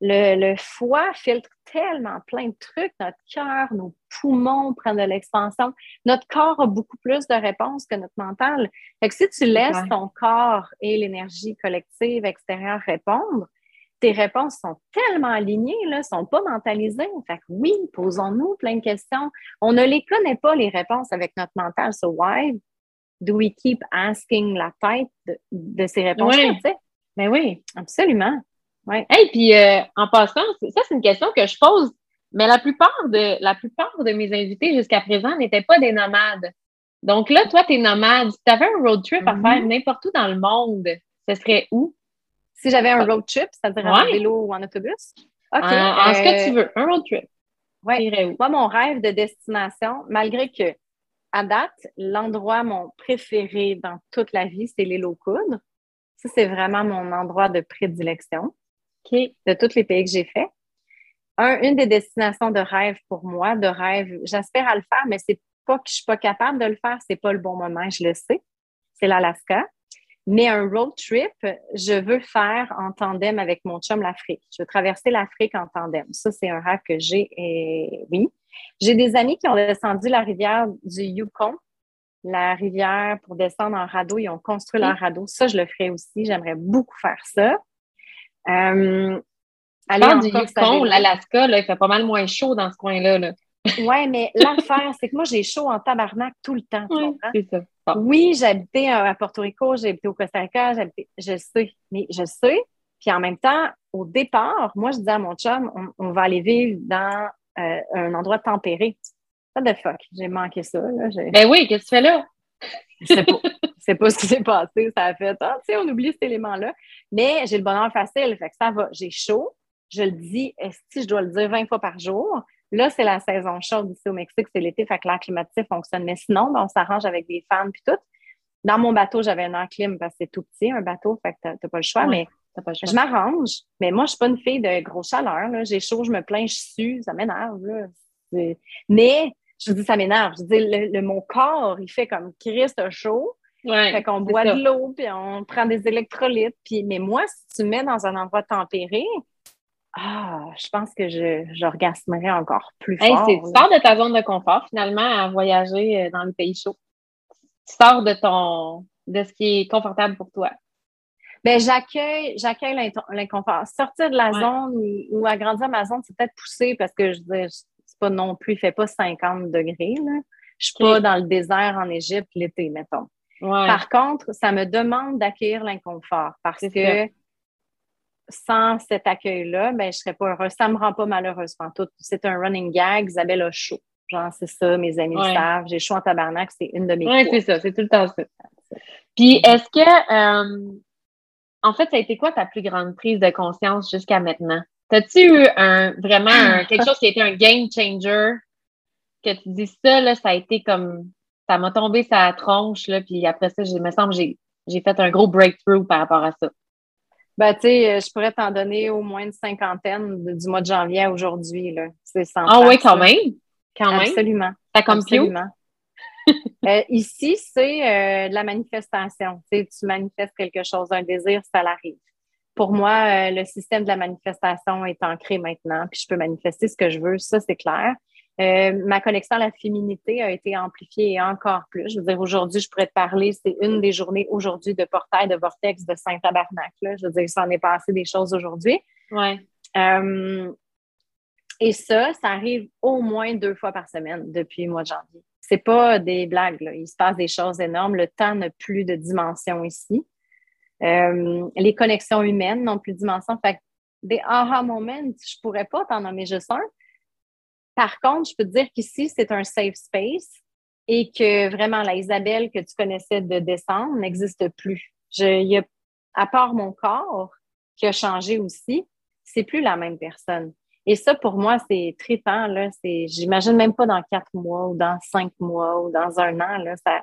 [SPEAKER 3] le, foie filtre tellement plein de trucs. Notre cœur, nos poumons prennent de l'expansion. Notre corps a beaucoup plus de réponses que notre mental. Fait que si tu laisses ton corps et l'énergie collective extérieure répondre, tes réponses sont tellement alignées, ne sont pas mentalisées. Fait que oui, posons-nous plein de questions. On ne les connaît pas, les réponses avec notre mental. So why do we keep asking la tête de, ces réponses? Oui.
[SPEAKER 2] Ben oui.
[SPEAKER 3] Absolument.
[SPEAKER 2] Ouais. Hey, puis euh, en passant, ça, c'est une question que je pose, mais la plupart de, la plupart de mes invités jusqu'à présent n'étaient pas des nomades. Donc là, toi, tu es nomade. Si tu avais un road trip à mm-hmm. faire n'importe où dans le monde, ce serait où?
[SPEAKER 3] Si j'avais un road trip, c'est-à-dire en vélo ou en autobus?
[SPEAKER 2] OK. En, ce que tu veux, un road trip.
[SPEAKER 3] Oui. Moi, mon rêve de destination, malgré que, à date, l'endroit mon préféré dans toute la vie, c'est l'île aux coudres. Ça, c'est vraiment mon endroit de prédilection de tous les pays que j'ai fait. Un, une des destinations de rêve pour moi, de rêve, j'espère à le faire, mais c'est pas que je suis pas capable de le faire, c'est pas le bon moment, je le sais. C'est l'Alaska. Mais un road trip, je veux faire en tandem avec mon chum l'Afrique. Je veux traverser l'Afrique en tandem. Ça, c'est un rêve que j'ai et oui. J'ai des amis qui ont descendu la rivière du Yukon, la rivière pour descendre en radeau. Ils ont construit leur radeau. Ça, je le ferai aussi. J'aimerais beaucoup faire ça.
[SPEAKER 2] Euh, aller du Yukon, l'Alaska, il fait pas mal moins chaud dans ce coin-là. Là.
[SPEAKER 3] Oui, mais l'affaire, c'est que moi, j'ai chaud en tabarnak tout le temps. Oui, ça. Oui, j'habitais à Porto Rico, j'ai habité au Costa Rica, je sais, mais je sais. Puis en même temps, au départ, moi, je disais à mon chum, on, va aller vivre dans euh, un endroit tempéré. What the fuck? J'ai manqué ça. Là.
[SPEAKER 2] Ben oui, qu'est-ce que tu fais là?
[SPEAKER 3] Je sais pas. c'est pas ce qui s'est passé. Ça a fait, ah, tu sais, on oublie cet élément-là. Mais j'ai le bonheur facile. Fait que ça va. J'ai chaud. Je le dis, si je dois le dire 20 fois par jour? Là, c'est la saison chaude ici au Mexique, c'est l'été, fait que l'air fonctionne. Mais sinon, ben, on s'arrange avec des fans puis tout. Dans mon bateau, j'avais un air clim parce que c'est tout petit, un bateau, fait que t'as pas le choix, mais je m'arrange. Mais moi, je suis pas une fille de grosse chaleur. J'ai chaud, je me plains, je sue, ça m'énerve. Mais je dis ça m'énerve. Je dis le, mon corps, il fait comme Christ chaud. Ouais, fait qu'on boit de l'eau, puis on prend des électrolytes. Puis, mais moi, si tu mets dans un endroit tempéré, ah, je pense que je, j'orgasmerais encore plus fort.
[SPEAKER 2] tu sors de ta zone de confort, finalement, à voyager euh, dans le pays chaud. Tu sors de ton de ce qui est confortable pour toi.
[SPEAKER 3] Ben, j'accueille, j'accueille l'inconfort. Sortir de la zone ou, agrandir ma zone, c'est peut-être poussé parce que je c'est pas non plus, il fait pas 50 degrés. Là. Je suis pas dans le désert en Égypte l'été, mettons. Par contre, ça me demande d'accueillir l'inconfort parce que sans cet accueil-là, ben, je ne serais pas heureuse. Ça ne me rend pas malheureuse tout. C'est un running gag. Isabelle a chaud. Genre, c'est ça, mes amis le savent. J'ai chaud en tabarnak, c'est une de mes
[SPEAKER 2] Oui, c'est ça, c'est tout le temps ça. Puis, est-ce que, euh, en fait, ça a été quoi ta plus grande prise de conscience jusqu'à maintenant? As-tu eu un, vraiment quelque chose qui a été un game changer? Que tu dis ça, là, ça a été comme ça m'a tombé sa tronche, là, puis après ça, il me semble que j'ai fait un gros breakthrough par rapport à ça.
[SPEAKER 3] Ben, tu sais, je pourrais t'en donner au moins une cinquantaine du mois de janvier à aujourd'hui.
[SPEAKER 2] C'est Ah oui, quand même? Quand
[SPEAKER 3] même? Absolument.
[SPEAKER 2] Ça comme Absolument.
[SPEAKER 3] euh, ici, c'est euh, de la manifestation. Tu, tu manifestes quelque chose, un désir, ça l'arrive. Pour moi, euh, le système de la manifestation est ancré maintenant, puis je peux manifester ce que je veux, ça, c'est clair. Euh, ma connexion à la féminité a été amplifiée encore plus. Je veux dire, aujourd'hui, je pourrais te parler, c'est une des journées aujourd'hui de portail de vortex de Saint-Tabarnak. Je veux dire, ça en est passé des choses aujourd'hui.
[SPEAKER 2] Ouais.
[SPEAKER 3] Euh, et ça, ça arrive au moins deux fois par semaine depuis le mois de janvier. C'est pas des blagues, là. il se passe des choses énormes. Le temps n'a plus de dimension ici. Euh, les connexions humaines n'ont plus de dimension. Fait des aha moments, je pourrais pas t'en nommer juste un, par contre, je peux te dire qu'ici, c'est un safe space et que vraiment la Isabelle que tu connaissais de décembre n'existe plus. Je, à part mon corps qui a changé aussi, c'est plus la même personne. Et ça, pour moi, c'est trippant. Là. j'imagine même pas dans quatre mois ou dans cinq mois ou dans un an. Là, ça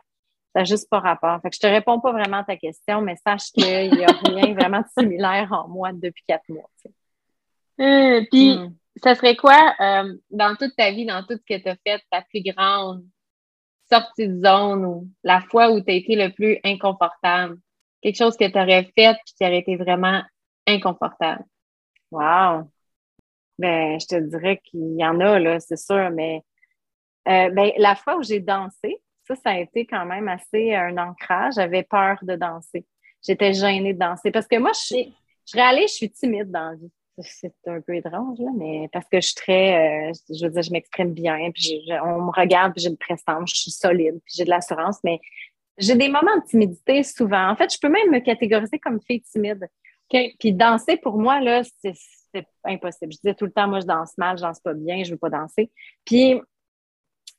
[SPEAKER 3] n'a juste pas rapport. Fait que je te réponds pas vraiment à ta question, mais sache qu'il n'y a rien vraiment de similaire en moi depuis quatre mois.
[SPEAKER 2] Euh, puis, hmm ça serait quoi, euh, dans toute ta vie, dans tout ce que tu as fait, ta plus grande sortie de zone ou la fois où tu as été le plus inconfortable? Quelque chose que tu aurais fait puis qui aurait été vraiment inconfortable.
[SPEAKER 3] Wow! Ben, je te dirais qu'il y en a, là, c'est sûr, mais euh, ben, la fois où j'ai dansé, ça, ça a été quand même assez un ancrage. J'avais peur de danser. J'étais gênée de danser parce que moi, je, suis, je réalise, je suis timide dans la vie. C'est un peu étrange, là, mais parce que je suis très, euh, je veux dire, je m'exprime bien, puis on me regarde, puis j'ai une prestance, je suis solide, puis j'ai de l'assurance, mais j'ai des moments de timidité souvent. En fait, je peux même me catégoriser comme fille timide. Puis danser, pour moi, là, c'est impossible. Je disais tout le temps, moi, je danse mal, je danse pas bien, je veux pas danser. Puis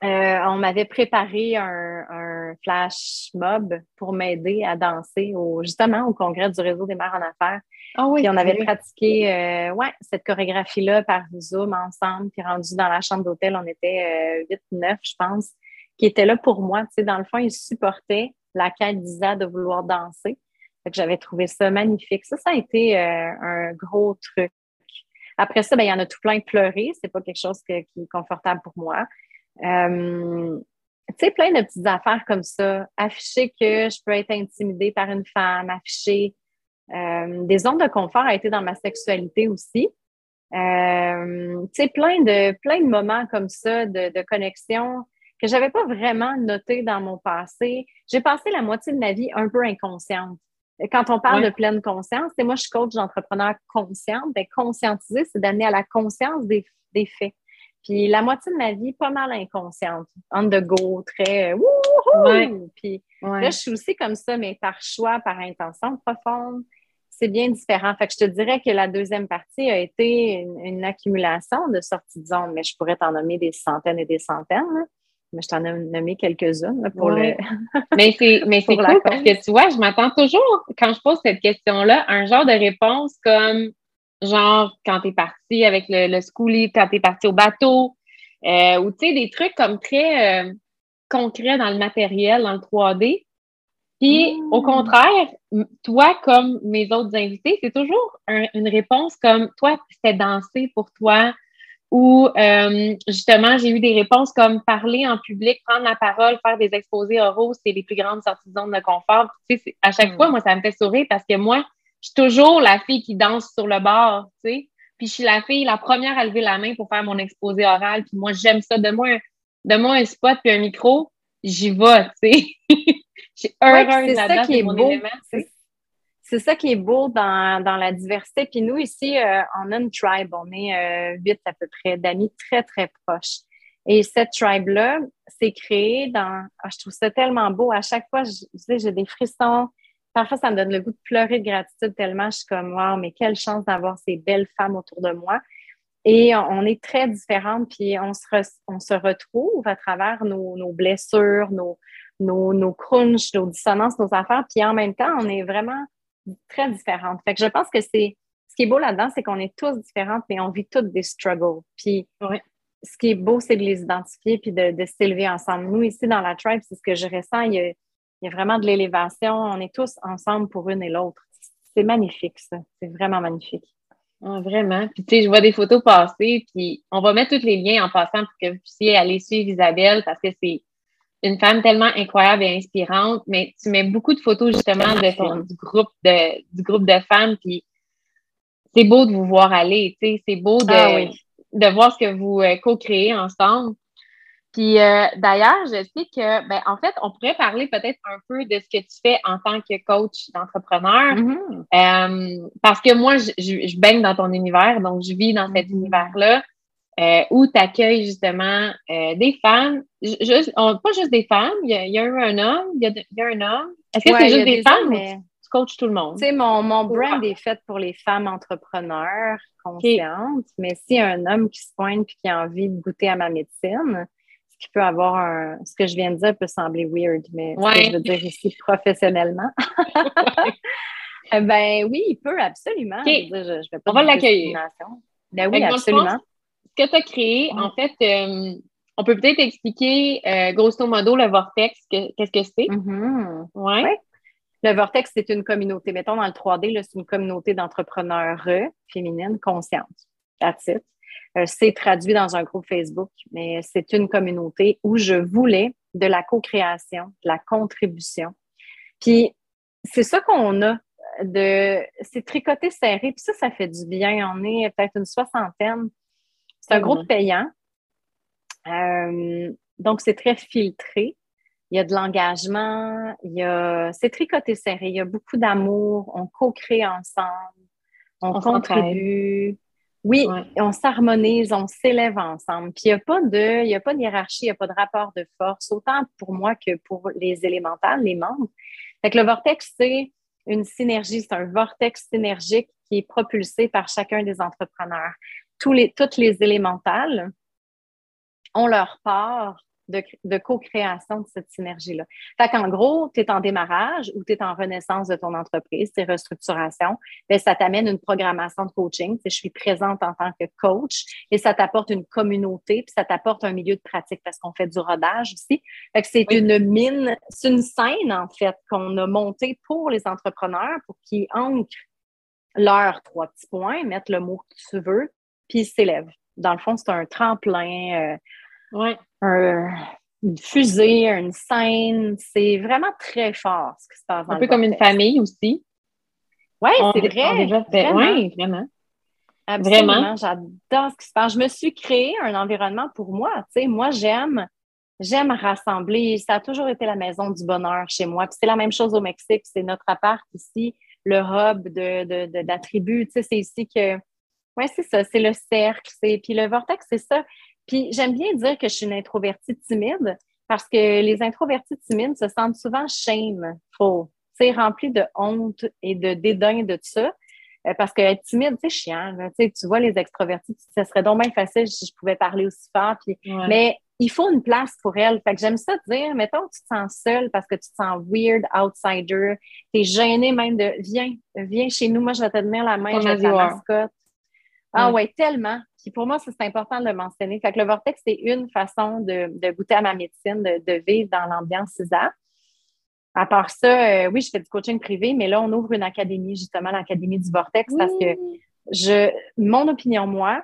[SPEAKER 3] euh, on m'avait préparé un, flash mob pour m'aider à danser au, justement au congrès du réseau des mères en affaires. Ah oui, puis on avait pratiqué euh, ouais, cette chorégraphie-là par Zoom ensemble, puis rendu dans la chambre d'hôtel, on était euh, 8-9, je pense, qui était là pour moi. Tu sais, dans le fond, ils supportaient la quête d'Isa de vouloir danser. Fait que j'avais trouvé ça magnifique. Ça, ça a été euh, un gros truc. Après ça, ben, il y en a tout plein de pleurer. C'est pas quelque chose qui est confortable pour moi. Euh, tu sais, plein de petites affaires comme ça. Afficher que je peux être intimidée par une femme, afficher euh, des zones de confort a été dans ma sexualité aussi. Euh, tu sais, plein de, plein de moments comme ça de, de connexion que j'avais pas vraiment noté dans mon passé. J'ai passé la moitié de ma vie un peu inconsciente. Quand on parle de pleine conscience, et moi, je suis coach d'entrepreneur consciente. Bien, conscientiser, c'est d'amener à la conscience des, des faits. Puis la moitié de ma vie, pas mal inconsciente, on the go, très wouhou! Puis là, je suis aussi comme ça, mais par choix, par intention profonde, c'est bien différent. Fait que je te dirais que la deuxième partie a été une, accumulation de sorties de zone, mais je pourrais t'en nommer des centaines et des centaines. Mais je t'en ai nommé quelques-unes pour le.
[SPEAKER 2] mais c'est, mais c'est cool parce que tu vois, je m'attends toujours, quand je pose cette question-là, un genre de réponse comme genre quand tu es parti avec le, le schoolie, quand tu es parti au bateau, euh, ou tu sais, des trucs comme très euh, concrets dans le matériel, dans le 3D. Puis, mmh. au contraire, toi, comme mes autres invités, c'est toujours une réponse comme toi, c'était danser pour toi, ou euh, justement, j'ai eu des réponses comme parler en public, prendre la parole, faire des exposés oraux, c'est les plus grandes sorties de zone de confort. Tu sais, à chaque mmh. fois, moi, ça me fait sourire parce que moi, je suis toujours la fille qui danse sur le bord, tu sais. Puis je suis la fille, la première à lever la main pour faire mon exposé oral. Puis moi, j'aime ça. de moi un, un spot puis un micro, j'y vais, tu sais.
[SPEAKER 3] je heureuse là-dedans, c'est beau. C'est ça qui est beau dans, dans la diversité. Puis nous, ici, euh, on a une tribe. On est euh, huit à peu près d'amis très, très proches. Et cette tribe-là, c'est créé dans... Ah, je trouve ça tellement beau. À chaque fois, je, j'ai des frissons parfois, ça me donne le goût de pleurer de gratitude tellement je suis comme, wow, mais quelle chance d'avoir ces belles femmes autour de moi. Et on est très différentes, puis on se, on se retrouve à travers nos, nos blessures, nos, nos, nos crunchs, nos dissonances, nos affaires, puis en même temps, on est vraiment très différentes. Fait que je pense que c'est ce qui est beau là-dedans, c'est qu'on est tous différentes, mais on vit toutes des struggles. Puis ce qui est beau, c'est de les identifier puis de, de s'élever ensemble. Nous, ici, dans la tribe, c'est ce que je ressens. Il y a, il y a vraiment de l'élévation. On est tous ensemble pour une et l'autre. C'est magnifique, ça. C'est vraiment magnifique.
[SPEAKER 2] Ah, vraiment. Puis, tu sais, je vois des photos passer, puis on va mettre tous les liens en passant pour que vous puissiez aller suivre Isabelle parce que c'est une femme tellement incroyable et inspirante, mais tu mets beaucoup de photos justement de ton, du groupe de, du groupe de femmes, puis c'est beau de vous voir aller, tu sais, c'est beau de, ah de voir ce que vous euh, co-créez ensemble. Puis euh, d'ailleurs, je sais que, ben, en fait, on pourrait parler peut-être un peu de ce que tu fais en tant que coach d'entrepreneur. Mm-hmm. Euh, parce que moi, je, je, baigne dans ton univers, donc je vis dans cet mm-hmm. univers-là euh, où tu accueilles justement des femmes, juste, pas juste des femmes, il y a, eu un homme, il y a, un homme. Est-ce que c'est juste des, femmes? mais... Tu coaches tout le monde?
[SPEAKER 3] Tu sais, mon, mon brand est fait pour les femmes entrepreneurs conscientes, mais si un homme qui se pointe et qui a envie de goûter à ma médecine, qui peut avoir un. Ce que je viens de dire peut sembler weird, mais ce que je veux dire ici professionnellement. Euh, ben oui, il peut absolument.
[SPEAKER 2] On va l'accueillir.
[SPEAKER 3] Ben oui, absolument.
[SPEAKER 2] ce que tu as créé, en fait, euh, on peut peut-être expliquer euh, grosso modo le Vortex, qu'est-ce que c'est?
[SPEAKER 3] Mm-hmm. ouais. Le Vortex, c'est une communauté. Mettons dans le 3D, c'est une communauté d'entrepreneurs féminines conscientes. That's it. Euh, c'est traduit dans un groupe Facebook, mais c'est une communauté où je voulais de la co-création, de la contribution. Puis c'est ça qu'on a de c'est tricoté serré, puis ça, ça fait du bien. On est peut-être une soixantaine. C'est un groupe payant. Euh, donc, c'est très filtré. Il y a de l'engagement, il y a c'est tricoté serré, il y a beaucoup d'amour, on co-crée ensemble, on, contribue. Oui, on s'harmonise, on s'élève ensemble. Puis il n'y a pas de, il y a pas de hiérarchie, il n'y a pas de rapport de force, autant pour moi que pour les élémentales, les membres. Fait que le vortex, c'est une synergie, c'est un vortex synergique qui est propulsé par chacun des entrepreneurs. Tous les, toutes les élémentales ont leur part de, co-création de cette synergie-là. Fait qu'en gros, tu es en démarrage ou tu es en renaissance de ton entreprise, c'est restructuration, bien, ça t'amène une programmation de coaching. Je suis présente en tant que coach et ça t'apporte une communauté, puis ça t'apporte un milieu de pratique parce qu'on fait du rodage aussi. Fait que c'est une mine, c'est une scène, en fait, qu'on a montée pour les entrepreneurs pour qu'ils ancrent leurs trois petits points, mettre le mot que tu veux, puis ils s'élèvent. Dans le fond, c'est un tremplin. Euh,
[SPEAKER 2] Ouais.
[SPEAKER 3] une fusée, une scène. C'est vraiment très fort ce qui se passe.
[SPEAKER 2] Un peu comme une famille aussi.
[SPEAKER 3] Oui, c'est vrai.
[SPEAKER 2] Oui, vraiment.
[SPEAKER 3] Absolument. J'adore ce qui se passe. Je me suis créé un environnement pour moi. Tu sais, moi, j'aime. J'aime rassembler. Ça a toujours été la maison du bonheur chez moi. Puis c'est la même chose au Mexique. C'est notre appart ici, le hub de, de, de, la tribu. Tu sais, c'est ici que. Oui, c'est ça. C'est le cercle. Puis le vortex, c'est ça. Puis j'aime bien dire que je suis une introvertie timide parce que les introvertis timides se sentent souvent shameful, c'est rempli de honte et de dédain de tout ça. Euh, parce qu'être timide, c'est chiant. Tu vois, les extrovertis, ça serait donc bien facile si je pouvais parler aussi fort. Mais il faut une place pour elle. Fait que j'aime ça dire, mettons que tu te sens seule parce que tu te sens weird, outsider, tu es gêné même de viens, viens chez nous, moi je vais te donner la main, je vais ta mascotte. Ah ouais, tellement. Puis pour moi, c'est important de le mentionner. Fait que le vortex, c'est une façon de, goûter à ma médecine, de, vivre dans l'ambiance CISA. À part ça, euh, oui, je fais du coaching privé, mais là, on ouvre une académie, justement, l'Académie du Vortex, parce que je, mon opinion, moi,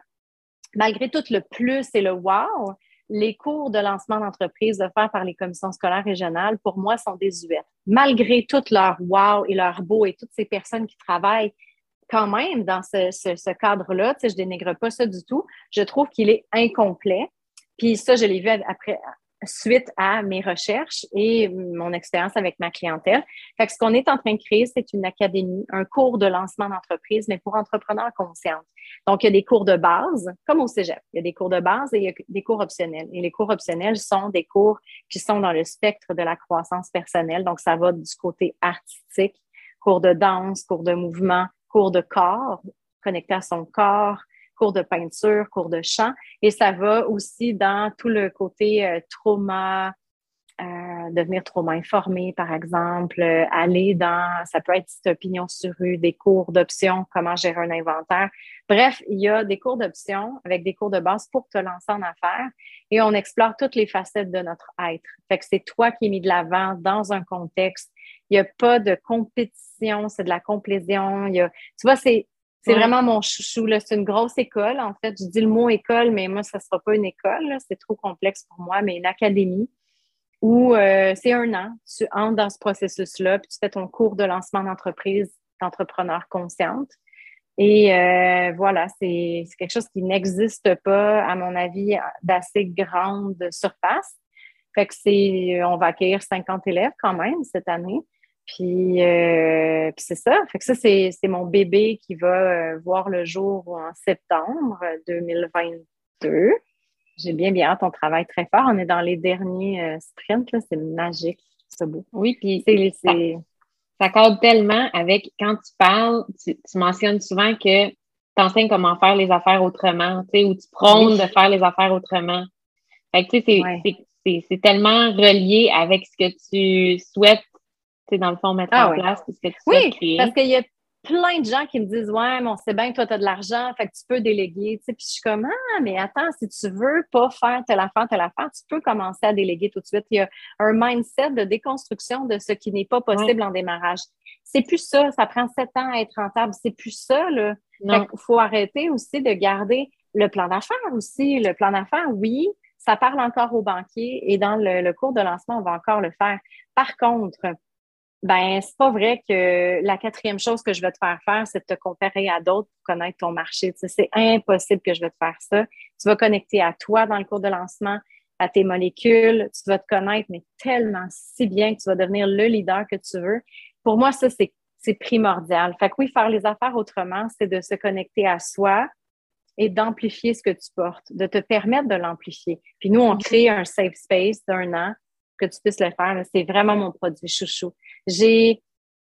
[SPEAKER 3] malgré tout le plus et le wow, les cours de lancement d'entreprise offerts par les commissions scolaires régionales, pour moi, sont désuets. Malgré tout leur wow et leur beau et toutes ces personnes qui travaillent quand même dans ce, cadre-là, je dénigre pas ça du tout. Je trouve qu'il est incomplet. Puis ça, je l'ai vu après, suite à mes recherches et mon expérience avec ma clientèle. Fait ce qu'on est en train de créer, c'est une académie, un cours de lancement d'entreprise, mais pour entrepreneurs conscients. Donc, il y a des cours de base, comme au cégep. Il y a des cours de base et il y a des cours optionnels. Et les cours optionnels sont des cours qui sont dans le spectre de la croissance personnelle. Donc, ça va du côté artistique, cours de danse, cours de mouvement, cours de corps, connecté à son corps, cours de peinture, cours de chant. Et ça va aussi dans tout le côté euh, trauma, euh, devenir trauma informé, par exemple, euh, aller dans, ça peut être opinion sur rue, des cours d'options, comment gérer un inventaire. Bref, il y a des cours d'options avec des cours de base pour te lancer en affaires et on explore toutes les facettes de notre être. Fait que c'est toi qui es mis de l'avant dans un contexte. Il n'y a pas de compétition, c'est de la complétion. Il y a, tu vois, c'est c'est vraiment mon chouchou. C'est une grosse école. En fait, je dis le mot école, mais moi, ça ne sera pas une école. C'est trop complexe pour moi, mais une académie où euh, c'est un an, tu entres dans ce processus-là, puis tu fais ton cours de lancement d'entreprise d'entrepreneur consciente. Et euh, voilà, c'est quelque chose qui n'existe pas, à mon avis, d'assez grande surface. Fait que c'est, on va accueillir 50 élèves quand même cette année. Puis, euh, puis c'est ça. Fait que ça, c'est mon bébé qui va voir le jour en septembre 2022 j'ai bien bien hâte. On travaille très fort. On est dans les derniers euh, sprints. C'est magique. C'est beau.
[SPEAKER 2] Oui, puis c'est, ça cadre tellement avec quand tu parles, tu, mentionnes souvent que tu enseignes comment faire les affaires autrement, tu sais, ou tu prônes de faire les affaires autrement. Fait que, tu sais, c'est, tellement relié avec ce que tu souhaites, sais, dans le fond, mettre ah en place, ce que tu
[SPEAKER 3] oui, créer. parce qu'il y a plein de gens qui me disent Ouais, mais on sait bien que toi, tu as de l'argent, fait que tu peux déléguer. Tu sais, puis je suis comme Ah, mais attends, si tu veux pas faire telle affaire, telle affaire, tu peux commencer à déléguer tout de suite. Il y a un mindset de déconstruction de ce qui n'est pas possible en démarrage. C'est plus ça, ça prend sept ans à être rentable. C'est plus ça, là. Il faut arrêter aussi de garder le plan d'affaires aussi. Le plan d'affaires, oui, ça parle encore aux banquiers et dans le, cours de lancement, on va encore le faire. Par contre, ben, c'est pas vrai que la quatrième chose que je vais te faire faire, c'est de te comparer à d'autres pour connaître ton marché. c'est impossible que je vais te faire ça. Tu vas connecter à toi dans le cours de lancement, à tes molécules, tu vas te connaître, mais tellement si bien que tu vas devenir le leader que tu veux. Pour moi, ça, c'est primordial. Fait que oui, faire les affaires autrement, c'est de se connecter à soi et d'amplifier ce que tu portes, de te permettre de l'amplifier. Puis nous, on crée un safe space d'un an que tu puisses le faire. C'est vraiment mon produit chouchou. J'ai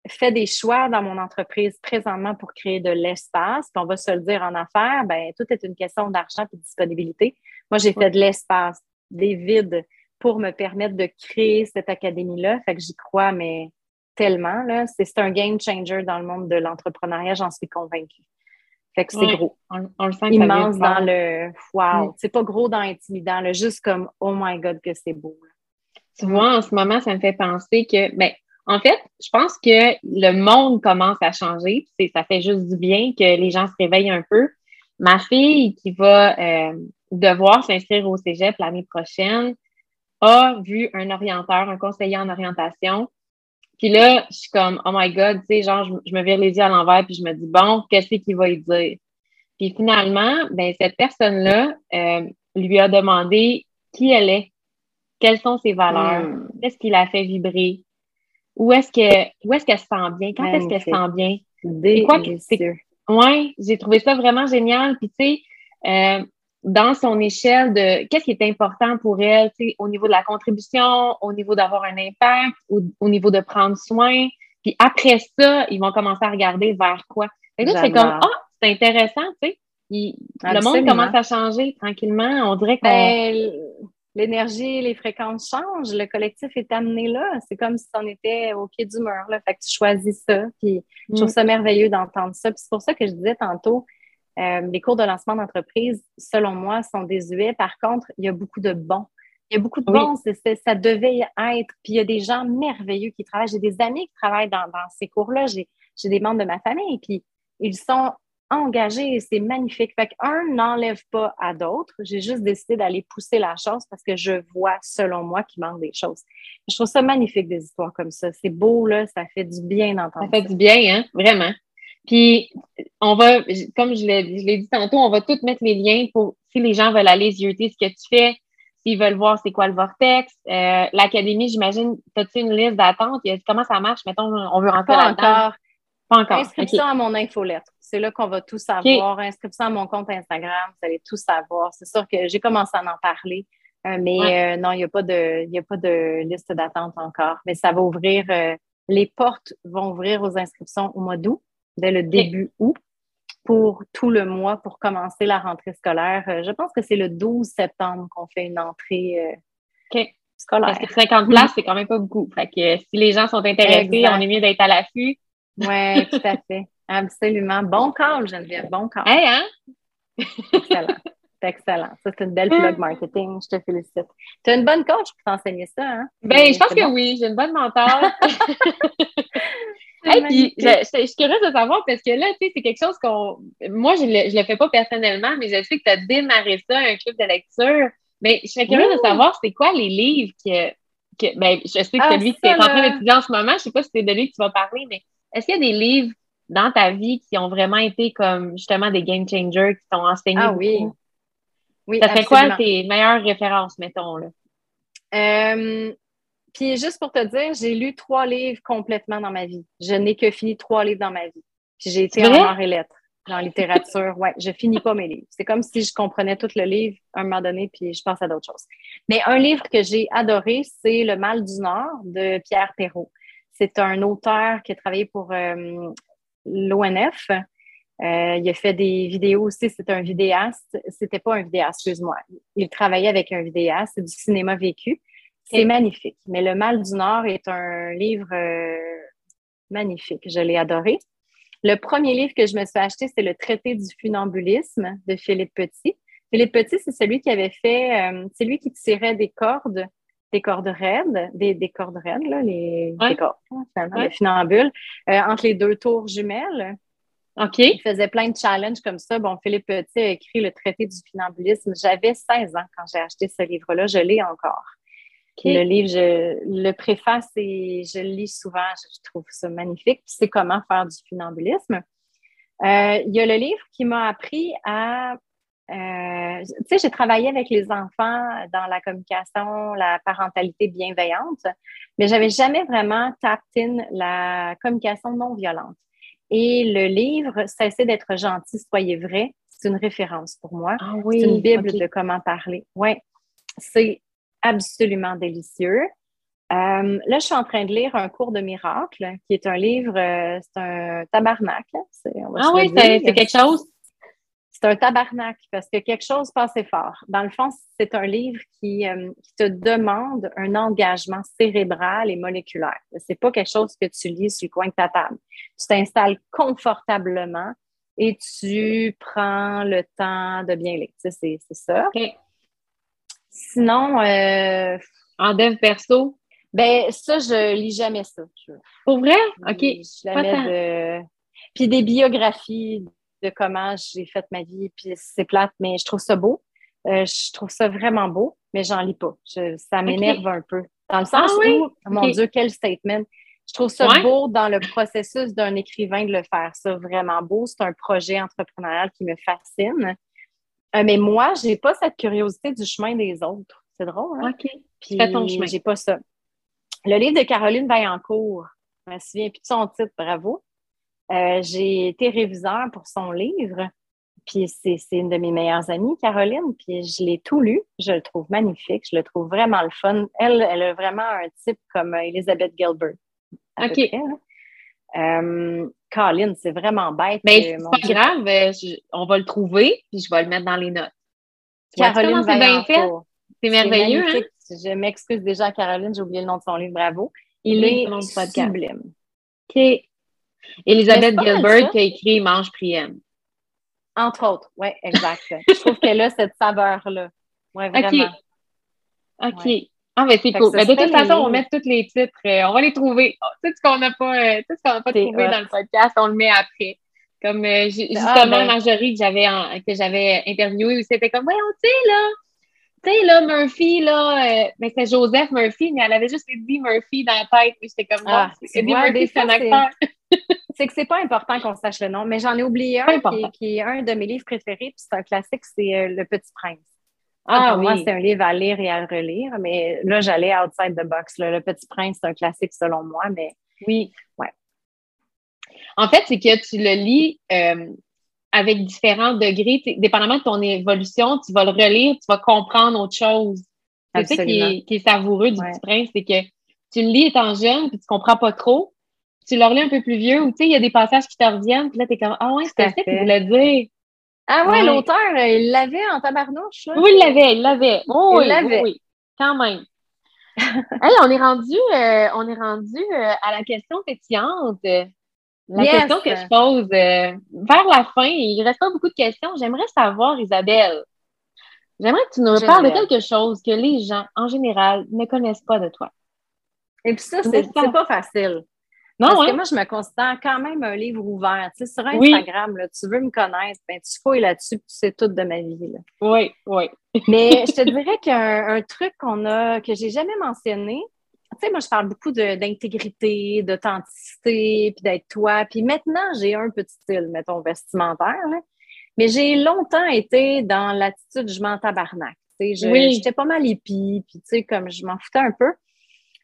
[SPEAKER 3] fait des choix dans mon entreprise présentement pour créer de l'espace. Puis on va se le dire en affaires, ben tout est une question d'argent et de disponibilité. Moi, j'ai fait de l'espace, des vides pour me permettre de créer cette académie-là. Fait que j'y crois, mais tellement. C'est un game changer dans le monde de l'entrepreneuriat, j'en suis convaincue. Fait que c'est gros. On, le sent Immense dans le wow. Mm. C'est pas gros dans intimidant, juste comme oh my God que c'est beau.
[SPEAKER 2] Tu vois, en ce moment, ça me fait penser que, ben, en fait, je pense que le monde commence à changer. Ça fait juste du bien que les gens se réveillent un peu. Ma fille qui va euh, devoir s'inscrire au cégep l'année prochaine a vu un orienteur, un conseiller en orientation puis là, je suis comme, oh my God, tu sais, genre, je, me vire les yeux à l'envers, puis je me dis, bon, qu'est-ce qu'il va y dire? Puis finalement, ben, cette personne-là euh, lui a demandé qui elle est, quelles sont ses valeurs, hmm. qu'est-ce qui la fait vibrer, où est-ce que où est-ce qu'elle se sent bien, quand est-ce qu'elle se sent bien? C'est quoi que. Ouais, j'ai trouvé ça vraiment génial. Puis tu sais, euh, dans son échelle de qu'est-ce qui est important pour elle, au niveau de la contribution, au niveau d'avoir un impact, au, au, niveau de prendre soin. Puis après ça, ils vont commencer à regarder vers quoi? Et là, c'est comme, ah, c'est intéressant, tu sais. Le monde commence à changer tranquillement. On dirait que
[SPEAKER 3] ben, l'énergie, les fréquences changent. Le collectif est amené là. C'est comme si on était au pied du mur. Là. Fait que tu choisis ça. Puis je trouve mm. ça merveilleux d'entendre ça. Puis c'est pour ça que je disais tantôt, euh, les cours de lancement d'entreprise, selon moi, sont désuets. Par contre, il y a beaucoup de bons. Il y a beaucoup de bons, ça devait être. Puis il y a des gens merveilleux qui travaillent. J'ai des amis qui travaillent dans, ces cours-là. J'ai des membres de ma famille. Puis ils sont engagés et c'est magnifique. Fait qu'un n'enlève pas à d'autres. J'ai juste décidé d'aller pousser la chose parce que je vois, selon moi, qu'il manque des choses. Je trouve ça magnifique, des histoires comme ça. C'est beau, là. Ça fait du bien d'entendre
[SPEAKER 2] ça. fait du bien, hein? Vraiment. Puis, on va, comme je l'ai dit tantôt, on va tout mettre les liens pour si les gens veulent aller zioter ce que tu fais, s'ils veulent voir c'est quoi le vortex. Euh, L'académie, j'imagine, as-tu une liste d'attente? Comment ça marche? Mettons, on veut rentrer
[SPEAKER 3] Pas encore. Pas encore. Inscription à mon infolettre. C'est là qu'on va tout savoir. Inscription à mon compte Instagram, vous allez tout savoir. C'est sûr que j'ai commencé à en parler. Euh, mais euh, non, il n'y a, pas de, a pas de liste d'attente encore. Mais ça va ouvrir, euh, les portes vont ouvrir aux inscriptions au mois d'août dès le début août pour tout le mois pour commencer la rentrée scolaire. Je pense que c'est le 12 septembre qu'on fait une entrée
[SPEAKER 2] scolaire. Parce que 50 places, c'est quand même pas beaucoup. Fait que si les gens sont intéressés, on est mieux d'être à l'affût.
[SPEAKER 3] Oui, tout à fait. Absolument. Bon call, Geneviève. Bon call.
[SPEAKER 2] Hey, hein?
[SPEAKER 3] Excellent. C'est excellent. Ça, c'est une belle plug marketing. Je te félicite. Tu as une bonne coach pour t'enseigner ça, hein?
[SPEAKER 2] Ben, je pense que oui. J'ai une bonne mentor. puis, je, suis curieuse de savoir parce que là, tu sais, c'est quelque chose qu'on. Moi, je ne le, fais pas personnellement, mais je sais que tu as démarré ça, un club de lecture. Mais je serais curieuse de savoir, c'est quoi les livres que. que ben, je sais que ah, celui que tu es en train d'étudier en ce moment, je ne sais pas si c'est de lui que tu vas parler, mais est-ce qu'il y a des livres dans ta vie qui ont vraiment été comme justement des game changers qui t'ont enseigné? Ah oui. Oui, ça serait quoi tes meilleures références, mettons, là?
[SPEAKER 3] Euh, puis juste pour te dire, j'ai lu trois livres complètement dans ma vie. Je n'ai que fini trois livres dans ma vie. Puis j'ai été en art et lettres, dans littérature. Ouais, je finis pas mes livres. C'est comme si je comprenais tout le livre à un moment donné, puis je passe à d'autres choses. Mais un livre que j'ai adoré, c'est Le Mal du Nord de Pierre Perrault. C'est un auteur qui a travaillé pour euh, l'ONF. Euh, il a fait des vidéos aussi. C'est un vidéaste. C'était pas un vidéaste, excuse-moi. Il travaillait avec un vidéaste. C'est du cinéma vécu. C'est magnifique. Mais Le Mal du Nord est un livre euh, magnifique. Je l'ai adoré. Le premier livre que je me suis acheté, c'est Le Traité du funambulisme de Philippe Petit. Philippe Petit, c'est celui qui avait fait, euh, c'est lui qui tirait des cordes, des cordes raides, des, cordes raides, là, les, cordes, finalement, les funambules, euh, entre les deux tours jumelles.
[SPEAKER 2] OK.
[SPEAKER 3] Il faisait plein de challenges comme ça. Bon, Philippe Petit a écrit Le traité du funambulisme. J'avais 16 ans quand j'ai acheté ce livre-là. Je l'ai encore. Le livre, je, le préface et je le lis souvent. Je, trouve ça magnifique. C'est comment faire du funambulisme. Euh, il y a le livre qui m'a appris à. Euh, tu sais, j'ai travaillé avec les enfants dans la communication, la parentalité bienveillante, mais j'avais jamais vraiment tapped in la communication non violente. Et le livre Cessez d'être gentil, soyez vrai, c'est une référence pour moi.
[SPEAKER 2] Ah oui,
[SPEAKER 3] c'est une Bible de comment parler. Oui, c'est absolument délicieux. Euh, là, je suis en train de lire Un cours de miracle, qui est un livre, euh, c'est un tabarnak.
[SPEAKER 2] ah oui, c'est quelque chose?
[SPEAKER 3] C'est un tabarnak parce que quelque chose passait fort. Dans le fond, c'est un livre qui, euh, qui, te demande un engagement cérébral et moléculaire. C'est pas quelque chose que tu lis sur le coin de ta table. Tu t'installes confortablement et tu prends le temps de bien lire. C'est ça. Sinon, euh,
[SPEAKER 2] en dev perso?
[SPEAKER 3] Ben, ça, je lis jamais ça.
[SPEAKER 2] Pour vrai? OK.
[SPEAKER 3] Je la mets de... Puis des biographies de comment j'ai fait ma vie, puis c'est plate, mais je trouve ça beau. Euh, je trouve ça vraiment beau, mais j'en lis pas. ça m'énerve un peu. Dans le sens ah où, mon Dieu, quel statement. Je trouve ça beau dans le processus d'un écrivain de le faire. Ça, vraiment beau. C'est un projet entrepreneurial qui me fascine. Euh, mais moi, j'ai pas cette curiosité du chemin des autres. C'est drôle, hein?
[SPEAKER 2] OK. Puis, Fais ton chemin.
[SPEAKER 3] J'ai pas ça. Le livre de Caroline Vaillancourt, je me souviens plus de son titre, bravo. Euh, j'ai été réviseur pour son livre. Puis c'est une de mes meilleures amies, Caroline. Puis je l'ai tout lu. Je le trouve magnifique. Je le trouve vraiment le fun. Elle, elle a vraiment un type comme Elizabeth Gilbert.
[SPEAKER 2] OK.
[SPEAKER 3] Euh, Colin, c'est vraiment bête.
[SPEAKER 2] Mais c'est pas grave, euh, on va le trouver, puis je vais le mettre dans les notes.
[SPEAKER 3] Caroline c'est bien fait?
[SPEAKER 2] C'est merveilleux. Hein?
[SPEAKER 3] Je m'excuse déjà à Caroline, j'ai oublié le nom de son livre, bravo. Il est sublime.
[SPEAKER 2] OK. Elisabeth Gilbert qui a écrit Mange Prienne.
[SPEAKER 3] Entre autres, oui, exact. je trouve qu'elle a cette saveur-là. Oui, vraiment.
[SPEAKER 2] OK. OK. Ah, mais c'est cool. Mais de toute façon, on mettre tous les titres. Euh, on va les trouver. Oh, tout ce qu'on n'a pas, euh, tout ce qu'on n'a pas trouvé dans le podcast, on le met après. Comme euh, ah, justement, ben. Marjorie que j'avais que j'avais interviewée, c'était comme, voyons, tu là, tu sais, là, Murphy, là, mais c'est Joseph Murphy, mais elle avait juste dit Murphy dans la tête. J'étais comme, ah, c'est Murphy, c'est un acteur.
[SPEAKER 3] c'est que c'est pas important qu'on sache le nom, mais j'en ai oublié un qui, qui, est un de mes livres préférés, puis c'est un classique, c'est Le Petit Prince. Ah, pour moi, c'est un livre à lire et à relire, mais là, j'allais outside the box. Le Petit Prince, c'est un classique selon moi, mais
[SPEAKER 2] oui, ouais. En fait, c'est que tu le lis euh, avec différents degrés. Dépendamment de ton évolution, tu vas le relire, tu vas comprendre autre chose. C'est ça qui est, qui est, savoureux du Petit Prince, c'est que tu le lis étant jeune, puis tu comprends pas trop. Tu le relis un peu plus vieux, ou tu sais, il y a des passages qui te reviennent, puis là, tu es comme Ah ouais, c'est ça qu'il voulait dire.
[SPEAKER 3] Ah ouais, l'auteur, euh, il l'avait en tabarnouche.
[SPEAKER 2] Là. Oui, il l'avait, il l'avait. Oh, il l'avait. Oui, quand même. hey, on est rendu, euh, on est rendu euh, à la question pétillante. La question que je pose vers la fin. Il ne reste pas beaucoup de questions. J'aimerais savoir, Isabelle, j'aimerais que tu nous parles de quelque chose que les gens, en général, ne connaissent pas de toi.
[SPEAKER 3] Et puis ça, c'est pas facile. Parce que moi, je me considère quand même un livre ouvert. Tu sais, sur Instagram, là, tu veux me connaître, ben, tu fouilles là-dessus, tu sais tout de ma vie. Là.
[SPEAKER 2] Oui, oui.
[SPEAKER 3] Mais je te dirais qu'un truc qu'on a, que j'ai jamais mentionné, tu sais, moi, je parle beaucoup d'intégrité, d'authenticité, puis d'être toi. Puis maintenant, j'ai un petit style, mettons, vestimentaire. Là. Mais j'ai longtemps été dans l'attitude je m'en tabarnak. Tu sais, j'étais pas mal hippie, puis tu sais, comme je m'en foutais un peu.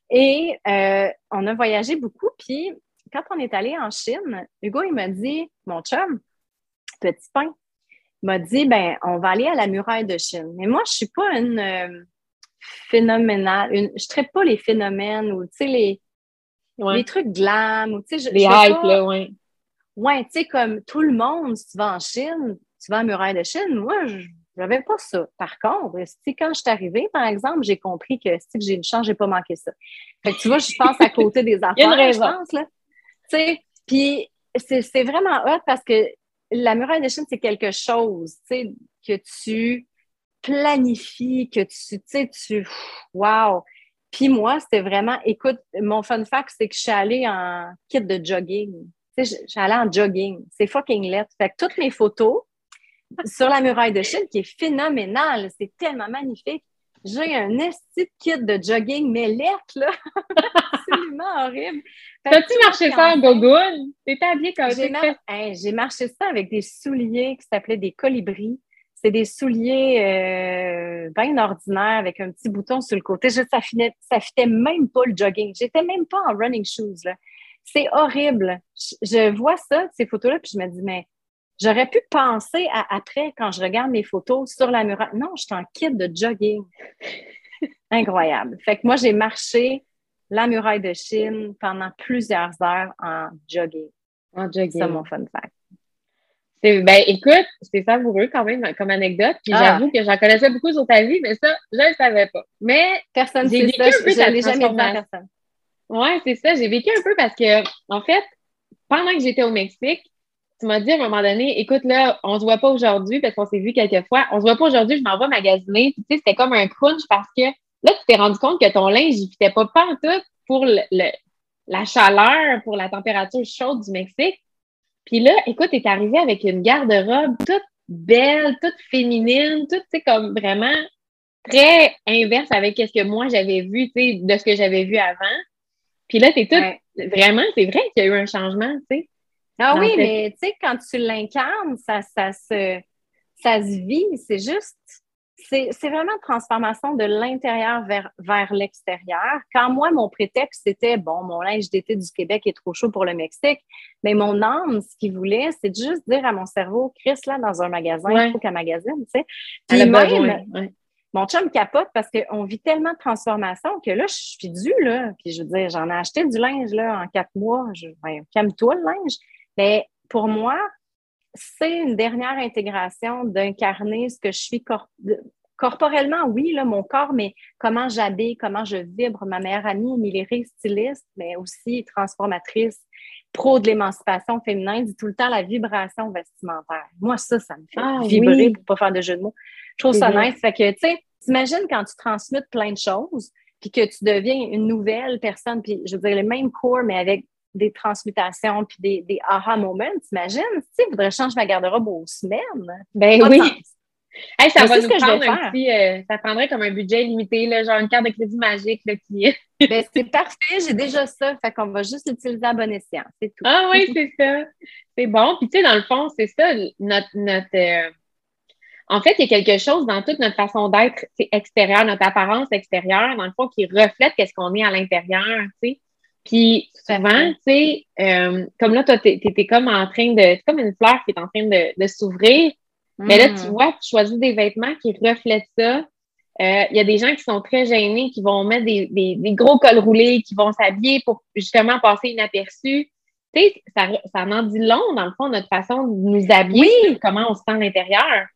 [SPEAKER 3] Et euh, on a voyagé beaucoup. Puis quand on est allé en Chine, Hugo, il m'a dit Mon chum, petit pain, m'a dit ben on va aller à la muraille de Chine. Mais moi, je suis pas une euh, phénoménale, une, je traite pas les phénomènes ou tu sais, les, les trucs glam ou tu sais,
[SPEAKER 2] les hype, là, ouais.
[SPEAKER 3] Ouais, tu sais, comme tout le monde, si tu vas en Chine, tu vas à la muraille de Chine, moi, je n'avais pas ça. Par contre, quand je suis arrivée, par exemple, j'ai compris que si j'ai une chance, j'ai pas manqué ça? Fait que tu vois, je pense à côté des affaires, je pense, là. Tu sais, puis c'est vraiment hot parce que la muraille de Chine, c'est quelque chose, tu sais, que tu planifies, que tu, tu sais, tu, wow! Puis moi, c'était vraiment, écoute, mon fun fact, c'est que je suis allée en kit de jogging. j'allais en jogging. C'est fucking let. Fait que toutes mes photos sur la muraille de Chine, qui est phénoménale, c'est tellement magnifique. J'ai un esti kit de jogging, mais lettre, là. Absolument horrible.
[SPEAKER 2] T'as-tu marché ça en gogoon? T'étais habillée comme
[SPEAKER 3] J'ai j'ai marché ça avec des souliers qui s'appelaient des colibris. C'est des souliers euh, bien ordinaires avec un petit bouton sur le côté. ça ne ça fitait même pas le jogging. J'étais même pas en running shoes. C'est horrible. Je, vois ça, ces photos-là, puis je me dis, mais j'aurais pu penser à après quand je regarde mes photos sur la muraille. Non, je suis en kit de jogging. Incroyable. Fait que moi, j'ai marché la muraille de Chine pendant plusieurs heures en jogging.
[SPEAKER 2] En jogging.
[SPEAKER 3] C'est mon fun fact.
[SPEAKER 2] Ben, écoute, c'est savoureux quand même comme anecdote. Puis ah. j'avoue que j'en connaissais beaucoup sur ta vie, mais ça, je ne le savais pas. Mais
[SPEAKER 3] personne vécu ça, jamais personne.
[SPEAKER 2] Ouais, c'est ça. J'ai vécu un peu parce que, en fait, pendant que j'étais au Mexique, tu m'as dit à un moment donné, écoute, là, on se voit pas aujourd'hui parce qu'on s'est vu quelques fois. On se voit pas aujourd'hui, je m'en vais magasiner. tu sais, c'était comme un crunch parce que là, tu t'es rendu compte que ton linge, il fitait pas tout pour le, la chaleur, pour la température chaude du Mexique. Puis là, écoute, t'es arrivé avec une garde-robe toute belle, toute féminine, toute, tu sais, comme vraiment très inverse avec ce que moi j'avais vu, tu sais, de ce que j'avais vu avant. Puis là, t'es toute, vraiment, c'est vrai qu'il y a eu un changement, tu sais.
[SPEAKER 3] Ah oui, mais tu sais, quand tu l'incarnes, ça, ça, se, ça se vit, c'est juste c'est vraiment une transformation de l'intérieur vers, vers l'extérieur. Quand moi, mon prétexte, c'était bon, mon linge d'été du Québec est trop chaud pour le Mexique, mais mon âme, ce qu'il voulait, c'est juste dire à mon cerveau, Chris, là, dans un magasin, il faut qu'un magazine, tu sais. Puis même, mon chum capote parce qu'on vit tellement de transformation que là, je suis due, là. Puis je veux dire, j'en ai acheté du linge, là, en quatre mois. Je, ben, calme-toi, le linge. Mais pour moi, c'est une dernière intégration d'incarner ce que je suis corporellement, oui, là, mon corps, mais comment j'habille, comment je vibre. Ma meilleure amie, Millery, styliste, mais aussi transformatrice, pro de l'émancipation féminine, dit tout le temps la vibration vestimentaire. Moi, ça, ça me fait ah vibrer pour pas faire de jeu de mots. Je trouve ça nice. Fait que, tu sais, t'imagines quand tu transmutes plein de choses, puis que tu deviens une nouvelle personne, puis je veux dire, le même corps, mais avec des transmutations puis des, des aha moments, t'imagines? Tu sais, je voudrais changer ma garde-robe aux semaines.
[SPEAKER 2] Ben oui. Ça va nous prendre un petit, euh, ça prendrait comme un budget limité, là, genre une carte de crédit magique là, qui.
[SPEAKER 3] ben, c'est parfait, j'ai déjà ça. Fait qu'on va juste l'utiliser à bon escient, c'est tout.
[SPEAKER 2] Ah oui, c'est ça. C'est bon. Puis tu sais, dans le fond, c'est ça, notre, notre euh, en fait, il y a quelque chose dans toute notre façon d'être extérieure, notre apparence extérieure, dans le fond, qui reflète qu'est-ce qu'on est à l'intérieur, tu sais. Puis souvent, tu sais, euh, comme là, toi, tu étais comme en train de. C'est comme une fleur qui est en train de, de s'ouvrir. Mais là, tu mm. vois, tu choisis des vêtements qui reflètent ça. Euh, il y a des gens qui sont très gênés, qui vont mettre des, des, des gros cols roulés, qui vont s'habiller pour justement passer inaperçu. Tu sais, ça, ça en dit long, dans le fond, notre façon de nous habiller, oui. comment on se sent à l'intérieur.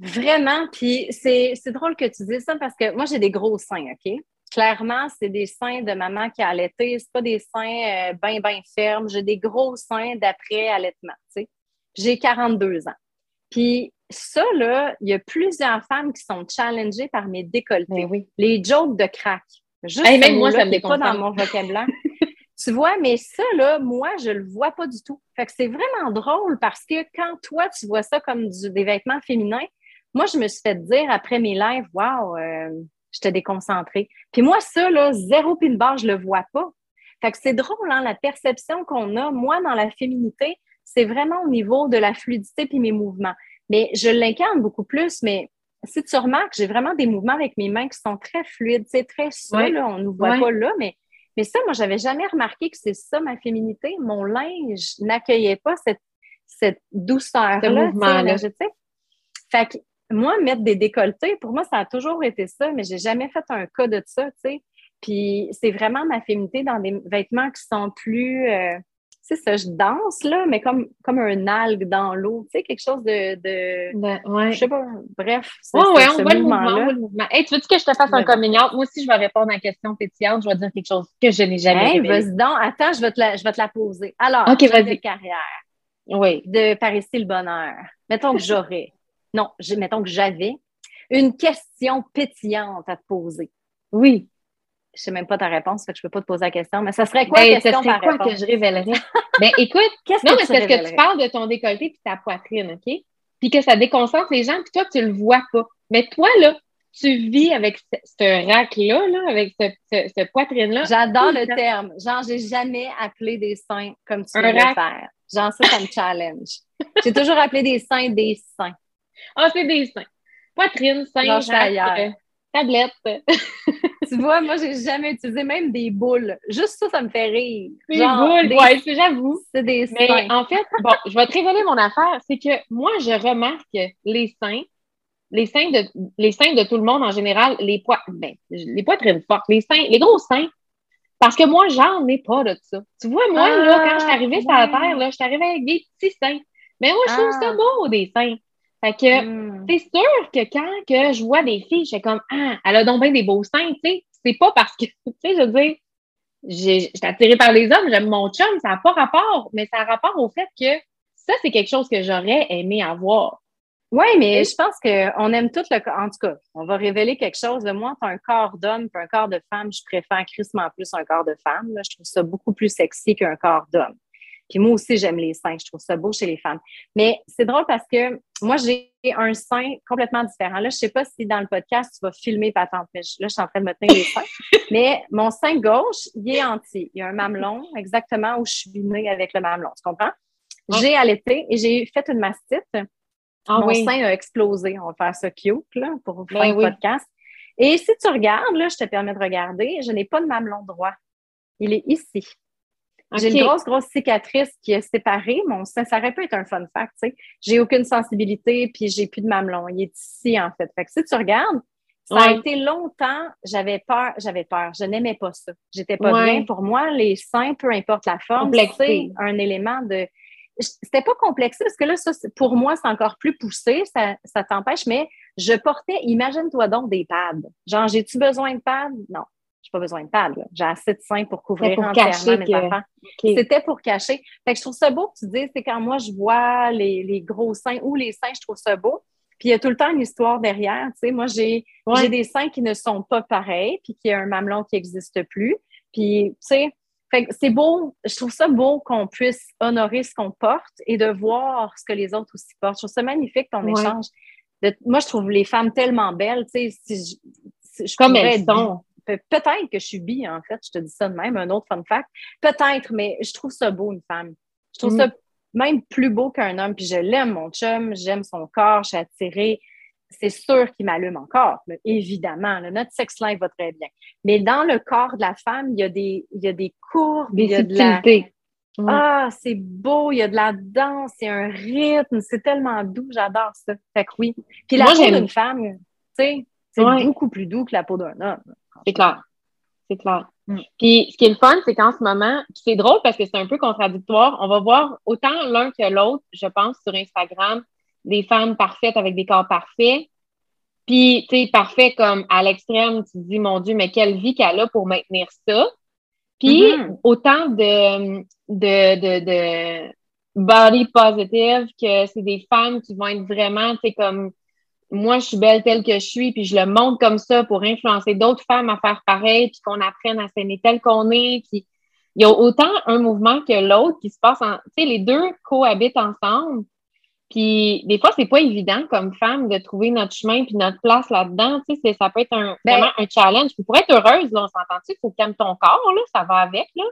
[SPEAKER 3] Vraiment. Puis c'est drôle que tu dises ça parce que moi, j'ai des gros seins, OK? Clairement, c'est des seins de maman qui a allaité. C'est pas des seins euh, bien, bien fermes. J'ai des gros seins d'après allaitement, tu sais. J'ai 42 ans. Puis ça, là, il y a plusieurs femmes qui sont challengées par mes décolletés.
[SPEAKER 2] Oui.
[SPEAKER 3] Les jokes de crack.
[SPEAKER 2] Juste même moi, ça me pas
[SPEAKER 3] dans mon vocabulaire. tu vois, mais ça, là, moi, je le vois pas du tout. Fait que c'est vraiment drôle parce que quand toi, tu vois ça comme des vêtements féminins, moi, je me suis fait dire après mes lives, waouh, euh, j'étais déconcentrée. Puis moi, ça, là, zéro pin barre, je le vois pas. Fait que c'est drôle, hein, la perception qu'on a, moi, dans la féminité, c'est vraiment au niveau de la fluidité puis mes mouvements. Mais je l'incarne beaucoup plus, mais si tu remarques, j'ai vraiment des mouvements avec mes mains qui sont très fluides, c'est très souple, on ne nous voit pas là, mais, mais ça, moi, j'avais jamais remarqué que c'est ça ma féminité. Mon linge n'accueillait pas cette, cette douceur-là. Fait que moi, mettre des décolletés, pour moi, ça a toujours été ça, mais j'ai jamais fait un cas de ça, tu sais. Puis c'est vraiment ma féminité dans des vêtements qui sont plus, euh, c'est ça, je danse, là, mais comme, comme un algue dans l'eau, tu sais, quelque chose de. de
[SPEAKER 2] ben, ouais.
[SPEAKER 3] Je sais pas, bref.
[SPEAKER 2] Oui, oui, on voit le mouvement. mouvement. Hey, tu veux-tu que je te fasse un coming Moi aussi, je vais répondre à la question pétillante. Je vais dire quelque chose que je n'ai jamais
[SPEAKER 3] hey, Vas-y donc, attends, je vais, te la, je vais te la poser. Alors,
[SPEAKER 2] OK,
[SPEAKER 3] vas-y. carrière.
[SPEAKER 2] Oui.
[SPEAKER 3] De Paris le bonheur. Mettons que j'aurais. non, mettons que j'avais une question pétillante à te poser.
[SPEAKER 2] Oui
[SPEAKER 3] je sais même pas ta réponse, fait que je peux pas te poser la question, mais ça serait quoi la question
[SPEAKER 2] ça serait quoi que je révélerais? Ben écoute, non, mais c'est parce que tu parles de ton décolleté puis ta poitrine, OK? Puis que ça déconcentre les gens, puis toi, tu le vois pas. Mais toi, là, tu vis avec ce, rack-là, là, avec ce, poitrine-là.
[SPEAKER 3] J'adore le terme. Genre, j'ai jamais appelé des seins comme tu veux le faire. Genre, ça, ça me challenge. j'ai toujours appelé des seins des seins.
[SPEAKER 2] Ah, c'est des seins. Poitrine, seins, rack, tablette.
[SPEAKER 3] tu vois, moi, j'ai jamais utilisé même des boules. Juste ça, ça me fait rire.
[SPEAKER 2] Des boules, des... ouais, j'avoue.
[SPEAKER 3] C'est des
[SPEAKER 2] seins. Mais en fait, bon, je vais te révéler mon affaire. C'est que moi, je remarque les seins les seins de, les seins de tout le monde en général, les poids, ben, les poitrines fortes, les seins, les gros seins. Parce que moi, j'en ai pas de ça. Tu vois, moi, là, quand je suis arrivée sur la terre, là, je suis arrivée avec des petits seins. Mais moi, je trouve ça ah. beau, des seins. Fait que, hmm. c'est sûr que quand que je vois des filles, je suis comme, ah, elle a donc bien des beaux seins, tu sais. C'est pas parce que, tu sais, je veux dire, j'ai attirée par les hommes, j'aime mon chum, ça n'a pas rapport, mais ça a rapport au fait que ça, c'est quelque chose que j'aurais aimé avoir.
[SPEAKER 3] Oui, mais je pense qu'on aime tout le corps. En tout cas, on va révéler quelque chose. De moi, tu as un corps d'homme puis un corps de femme. Je préfère crissement plus un corps de femme. Je trouve ça beaucoup plus sexy qu'un corps d'homme. Puis moi aussi, j'aime les seins. Je trouve ça beau chez les femmes. Mais c'est drôle parce que moi, j'ai un sein complètement différent. Là, je ne sais pas si dans le podcast, tu vas filmer patente, mais là, je suis en train de me tenir les seins. mais mon sein gauche, il est entier. Il y a un mamelon exactement où je suis née avec le mamelon. Tu comprends? J'ai allaité et j'ai fait une mastite. Ah Mon sein a explosé. On va faire ça cute là, pour ben faire le podcast. Et si tu regardes, là, je te permets de regarder, je n'ai pas de mamelon droit. Il est ici. J'ai une grosse, grosse cicatrice qui est séparée. Mon sein, ça aurait pu être un fun fact, tu sais. J'ai aucune sensibilité, puis j'ai plus de mamelon. Il est ici, en fait. Fait que si tu regardes, ça a été longtemps, j'avais peur, j'avais peur. Je n'aimais pas ça. J'étais pas bien. Pour moi, les seins, peu importe la forme, c'est un élément de c'était pas complexé parce que là, ça, pour moi, c'est encore plus poussé, ça, ça t'empêche, mais je portais, imagine-toi donc des pads. Genre, j'ai-tu besoin de pads? Non, j'ai pas besoin de pads. J'ai assez de seins pour couvrir pour entièrement mes enfants. C'était pour cacher. Fait que je trouve ça beau que tu dis, c'est quand moi, je vois les, les, gros seins ou les seins, je trouve ça beau. Puis il y a tout le temps une histoire derrière. Tu sais, moi, j'ai j'ai des seins qui ne sont pas pareils, puis qui a un mamelon qui n'existe plus. Puis, tu sais, c'est beau, je trouve ça beau qu'on puisse honorer ce qu'on porte et de voir ce que les autres aussi portent. Je trouve ça magnifique ton échange. moi, je trouve les femmes tellement belles, tu sais, si je,
[SPEAKER 2] Comme elles sont.
[SPEAKER 3] Peut-être que je suis bi, en fait, je te dis ça de même, un autre fun fact. Peut-être, mais je trouve ça beau, une femme. Je trouve mm. ça même plus beau qu'un homme, puis je l'aime, mon chum, j'aime son corps, je suis attirée c'est sûr qu'il m'allume encore, évidemment. notre sex life va très bien. Mais dans le corps de la femme, il y a des, il y a des courbes, il y a de la... Ah, c'est beau, il y a de la danse, il y a un rythme, c'est tellement doux, j'adore ça. Fait que oui. Puis la peau d'une femme, tu sais, c'est beaucoup plus doux que la peau d'un homme.
[SPEAKER 2] C'est clair. C'est clair. Mm. Puis ce qui est le fun, c'est qu'en ce moment, c'est drôle parce que c'est un peu contradictoire. On va voir autant l'un que l'autre, je pense, sur Instagram, des femmes parfaites avec des corps parfaits. Puis, tu sais, parfait comme à l'extrême, tu te dis, mon Dieu, mais quelle vie qu'elle a pour maintenir ça. Puis, mm-hmm. autant de, de, de, de, body positive que c'est des femmes qui vont être vraiment, tu sais, comme moi, je suis belle telle que je suis, puis je le montre comme ça pour influencer d'autres femmes à faire pareil, puis qu'on apprenne à s'aimer tel qu'on est. Puis, il y a autant un mouvement que l'autre qui se passe en. Tu sais, les deux cohabitent ensemble. Puis des fois, c'est pas évident comme femme de trouver notre chemin puis notre place là-dedans. Tu sais, ça peut être un, ben vraiment un challenge. pour être heureuse, là, on s'entend-tu? Il faut calmer ton corps, là, ça va avec, là.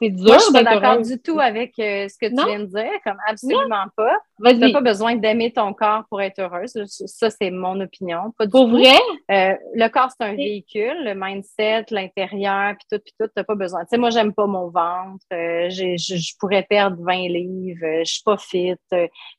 [SPEAKER 2] C'est dur.
[SPEAKER 3] Moi, je suis pas d'accord du tout avec euh, ce que tu viens de dire, comme absolument pas. Tu n'as pas besoin d'aimer ton corps pour être heureuse. Ça, c'est mon opinion. Pas du
[SPEAKER 2] pour vrai?
[SPEAKER 3] Euh, le corps, c'est un véhicule. Le mindset, l'intérieur, puis tout, puis tout, tu n'as pas besoin. Tu sais, moi, j'aime pas mon ventre. Euh, je, pourrais perdre 20 livres. je suis pas fit.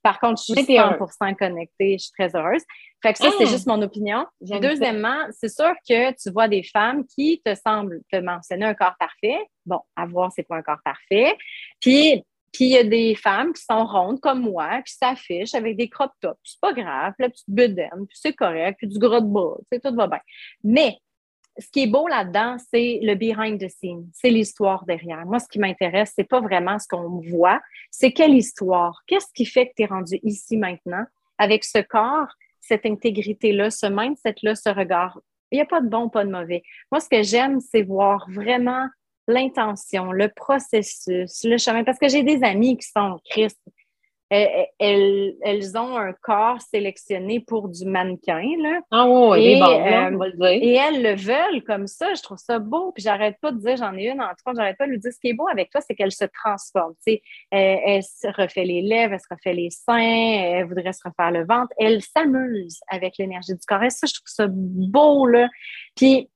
[SPEAKER 3] par contre, je suis 100% connectée. Je suis très heureuse. Fait que ça, c'est ah! juste mon opinion. Deuxièmement, c'est sûr que tu vois des femmes qui te semblent te mentionner un corps parfait. Bon, à voir c'est quoi un corps parfait. Puis, puis il y a des femmes qui sont rondes comme moi, qui s'affichent avec des crop tops. C'est pas grave, la petite bedaine, puis c'est correct, puis du gros de bras, tu sais, tout va bien. Mais ce qui est beau là-dedans, c'est le behind the scene, c'est l'histoire derrière. Moi, ce qui m'intéresse, c'est pas vraiment ce qu'on voit, c'est quelle histoire? Qu'est-ce qui fait que tu es rendu ici maintenant avec ce corps? Cette intégrité-là, ce mindset-là, ce regard. Il n'y a pas de bon, pas de mauvais. Moi, ce que j'aime, c'est voir vraiment l'intention, le processus, le chemin. Parce que j'ai des amis qui sont Christ, elles, elles, ont un corps sélectionné pour du mannequin. Là.
[SPEAKER 2] Ah oui, et, euh, on va le dire.
[SPEAKER 3] Et elles le veulent comme ça. Je trouve ça beau. Puis j'arrête pas de dire, j'en ai une en trois, j'arrête pas de lui dire ce qui est beau avec toi, c'est qu'elle se transforme. Tu elle, elle, se refait les lèvres, elle se refait les seins, elle voudrait se refaire le ventre. Elle s'amuse avec l'énergie du corps. Et ça, je trouve ça beau. Là. Puis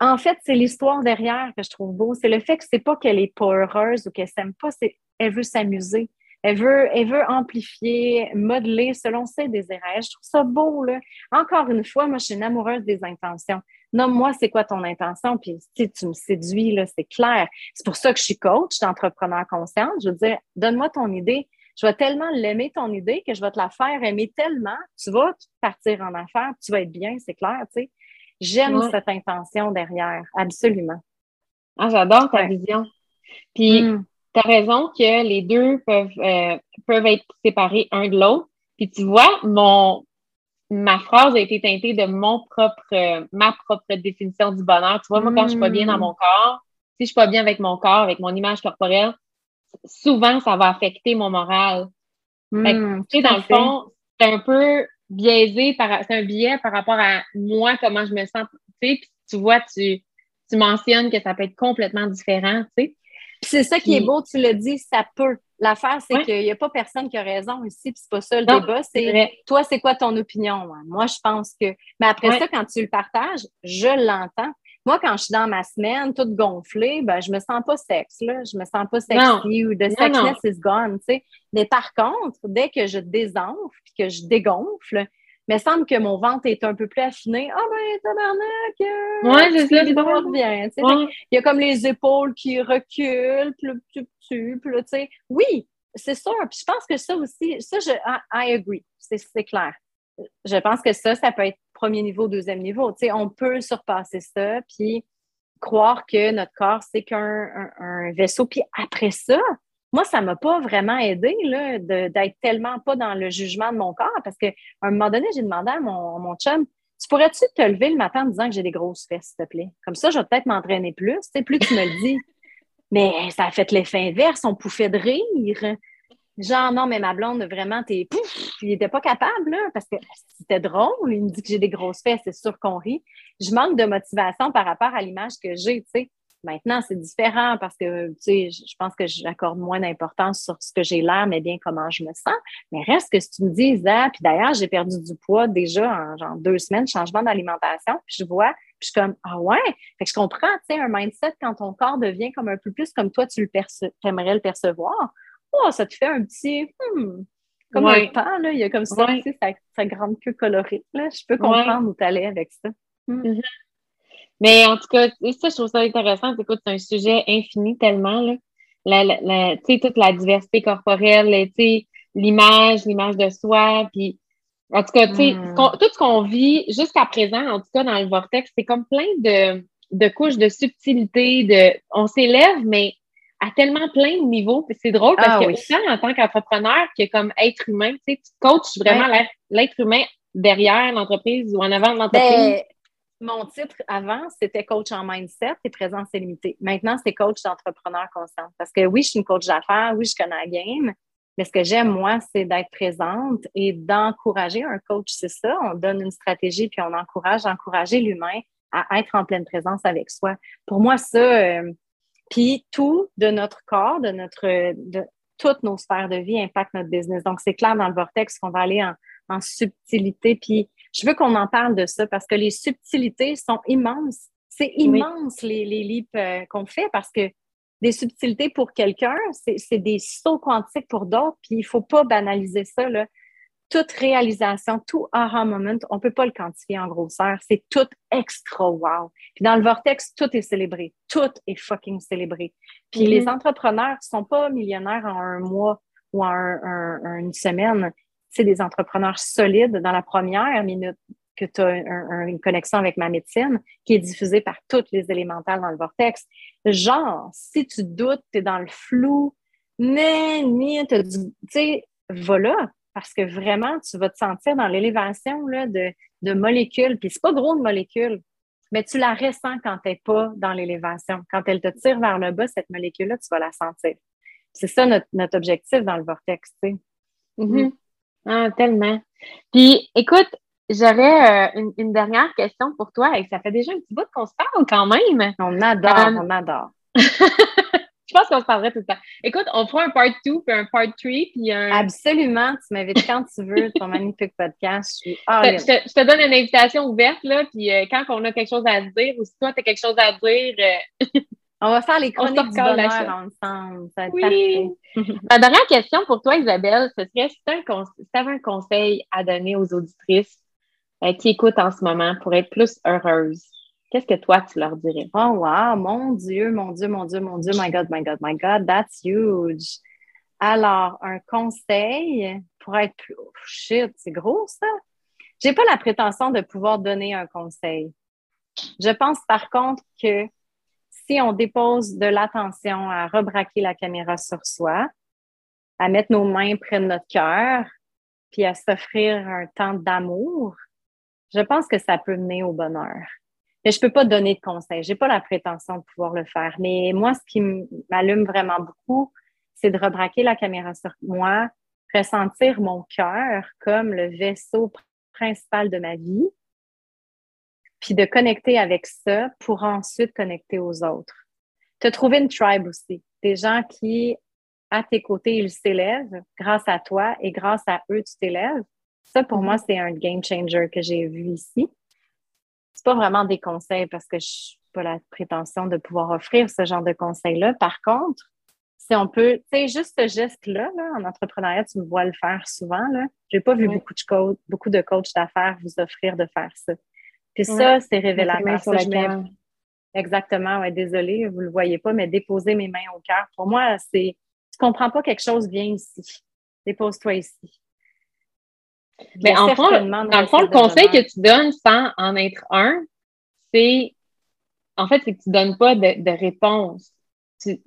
[SPEAKER 3] en fait, c'est l'histoire derrière que je trouve beau. C'est le fait que c'est pas qu'elle est pas heureuse ou qu'elle s'aime pas, c'est elle veut s'amuser. Elle veut, elle veut amplifier, modeler selon ses désirs. Je trouve ça beau, là. Encore une fois, moi, je suis une amoureuse des intentions. Nomme-moi, c'est quoi ton intention? Puis si tu me séduis, là, c'est clair. C'est pour ça que je suis coach d'entrepreneur consciente. Je veux dire, donne-moi ton idée. Je vais tellement l'aimer, ton idée, que je vais te la faire aimer tellement. Tu vas partir en affaires, tu vas être bien, c'est clair, tu sais. J'aime cette intention derrière, absolument.
[SPEAKER 2] Ah, j'adore ta vision. Puis, hmm tu as raison que les deux peuvent, euh, peuvent être séparés un de l'autre. Puis tu vois, mon, ma phrase a été teintée de mon propre, ma propre définition du bonheur. Tu vois, moi, quand je suis pas bien dans mon corps, si je suis pas bien avec mon corps, avec mon image corporelle, souvent, ça va affecter mon moral. Hmm, tu sais, dans le fond, c'est un peu biaisé, par, c'est un biais par rapport à moi, comment je me sens. Tu sais, puis tu vois, tu, tu mentionnes que ça peut être complètement différent, tu sais
[SPEAKER 3] c'est ça qui est beau, tu le dis, ça peut. L'affaire, c'est qu'il n'y a pas personne qui a raison ici, puis c'est pas ça le débat. C'est toi, c'est quoi ton opinion? Moi, je pense que. Mais après ça, quand tu le partages, je l'entends. Moi, quand je suis dans ma semaine, toute gonflée, ben, je me sens pas sexe, là. Je me sens pas sexy ou de sexiness is gone, tu sais. Mais par contre, dès que je désenfle, que je dégonfle, il me semble que mon ventre est un peu plus affiné. Ah ben, tabarnak!
[SPEAKER 2] Euh, ouais, je sais,
[SPEAKER 3] revient. Il y a comme les épaules qui reculent, plus tu sais. Oui, c'est sûr. Puis je pense que ça aussi, ça, je, I, agree. C'est clair. Je pense que ça, ça peut être premier niveau, deuxième niveau. Tu sais, on peut surpasser ça, puis croire que notre corps, c'est qu'un vaisseau. Puis après ça, moi, ça ne m'a pas vraiment aidé d'être tellement pas dans le jugement de mon corps parce qu'à un moment donné, j'ai demandé à mon, mon chum Tu pourrais-tu te lever le matin en disant que j'ai des grosses fesses, s'il te plaît? Comme ça, je vais peut-être m'entraîner plus. Tu plus tu me le dis. Mais ça a fait l'effet inverse. On pouffait de rire. Genre, non, mais ma blonde, vraiment, t'es pouf, il n'était pas capable, parce que c'était drôle. Il me dit que j'ai des grosses fesses, c'est sûr qu'on rit. Je manque de motivation par rapport à l'image que j'ai, tu sais. Maintenant, c'est différent parce que, tu sais, je pense que j'accorde moins d'importance sur ce que j'ai l'air, mais bien comment je me sens. Mais reste que si tu me dis, ah, puis d'ailleurs, j'ai perdu du poids déjà en genre deux semaines, changement d'alimentation, puis je vois, puis je suis comme, ah ouais, fait que je comprends, tu sais, un mindset quand ton corps devient comme un peu plus comme toi, tu le aimerais le percevoir. Oh, ça te fait un petit, hmm, comme un pan, là, il y a comme ça, tu sais, sa, grande queue colorée, là. Je peux comprendre où tu allais avec ça. Hmm.
[SPEAKER 2] Mais en tout cas, ça, je trouve ça intéressant. Écoute, c'est un sujet infini tellement, là. La, la, tu sais, toute la diversité corporelle, tu sais, l'image, l'image de soi, puis en tout cas, tu sais, hmm. tout ce qu'on vit jusqu'à présent, en tout cas dans le vortex, c'est comme plein de, de couches de subtilité, de on s'élève, mais à tellement plein de niveaux. C'est drôle parce ah, que oui. en tant qu'entrepreneur que comme être humain, tu sais, tu coaches vraiment l'être humain derrière l'entreprise ou en avant de l'entreprise.
[SPEAKER 3] Mon titre avant, c'était coach en mindset et présence illimitée. Maintenant, c'est coach d'entrepreneur conscient. Parce que oui, je suis une coach d'affaires, oui, je connais la game, mais ce que j'aime, moi, c'est d'être présente et d'encourager un coach. C'est ça, on donne une stratégie puis on encourage, encourager l'humain à être en pleine présence avec soi. Pour moi, ça, euh, puis tout de notre corps, de notre, de toutes nos sphères de vie impacte notre business. Donc, c'est clair dans le vortex qu'on va aller en, en subtilité. Puis je veux qu'on en parle de ça parce que les subtilités sont immenses. C'est immense les, les leaps euh, qu'on fait parce que des subtilités pour quelqu'un, c'est des sauts quantiques pour d'autres, puis il ne faut pas banaliser ça. Là. Toute réalisation, tout aha moment, on ne peut pas le quantifier en grosseur. C'est tout extra wow. Puis dans le vortex, tout est célébré. Tout est fucking célébré. Puis les mm-hmm. entrepreneurs ne sont pas millionnaires en un mois ou en une semaine c'est des entrepreneurs solides dans la première minute que tu as une connexion avec ma médecine qui est diffusée par toutes les élémentales dans le vortex. Genre, si tu doutes, tu es dans le flou, mais, ni, tu sais, voilà, parce que vraiment, tu vas te sentir dans l'élévation de, de molécules. Puis c'est pas gros de molécules. mais tu la ressens quand tu n'es pas dans l'élévation. Quand elle te tire vers le bas, cette molécule-là, tu vas la sentir. C'est ça notre, objectif dans le vortex, tu sais.
[SPEAKER 2] Mm-hmm. Ah, tellement. Puis, écoute, j'aurais euh, une, dernière question pour toi et ça fait déjà un petit bout qu'on se parle quand même.
[SPEAKER 3] On adore, euh, on adore.
[SPEAKER 2] Je pense qu'on se parlerait tout le temps. Écoute, on fera un part 2 puis un part 3 puis un.
[SPEAKER 3] Absolument. Tu m'invites quand tu veux, ton magnifique podcast.
[SPEAKER 2] Je, je, te, donne une invitation ouverte, là, puis euh, quand on a quelque chose à dire ou si toi, tu as quelque chose à dire.
[SPEAKER 3] On va faire les chroniques du bonheur ensemble. Ça
[SPEAKER 2] oui. Ma dernière question pour toi, Isabelle, ce serait si tu avais un conseil à donner aux auditrices euh, qui écoutent en ce moment pour être plus heureuses, qu'est-ce que toi, tu leur dirais?
[SPEAKER 3] Oh, wow! Mon Dieu, mon Dieu, mon Dieu, mon Dieu, my God, my God, my God, that's huge! Alors, un conseil pour être plus. Oh, shit, c'est gros ça! J'ai pas la prétention de pouvoir donner un conseil. Je pense par contre que on dépose de l'attention à rebraquer la caméra sur soi, à mettre nos mains près de notre cœur, puis à s'offrir un temps d'amour, je pense que ça peut mener au bonheur. Mais je peux pas donner de conseils. J'ai pas la prétention de pouvoir le faire. Mais moi, ce qui m'allume vraiment beaucoup, c'est de rebraquer la caméra sur moi, ressentir mon cœur comme le vaisseau principal de ma vie, puis de connecter avec ça pour ensuite connecter aux autres. Te trouver une tribe aussi, des gens qui, à tes côtés, ils s'élèvent grâce à toi et grâce à eux, tu t'élèves. Ça, pour moi, c'est un game changer que j'ai vu ici. C'est pas vraiment des conseils parce que je n'ai pas la prétention de pouvoir offrir ce genre de conseils-là. Par contre, si on peut, tu sais, juste ce geste-là, en entrepreneuriat, tu me vois le faire souvent. Je n'ai pas vu beaucoup de coachs, beaucoup de coachs d'affaires vous offrir de faire ça. Puis ça, c'est révélateur. Exactement, ouais, désolée, vous ne le voyez pas, mais déposer mes mains au cœur, pour moi, c'est tu ne comprends pas quelque chose, viens ici. Dépose-toi ici.
[SPEAKER 2] Mais en fond, dans le fond, le conseil que tu donnes sans en être un, c'est en fait, c'est que tu ne donnes pas de, réponse. Tu,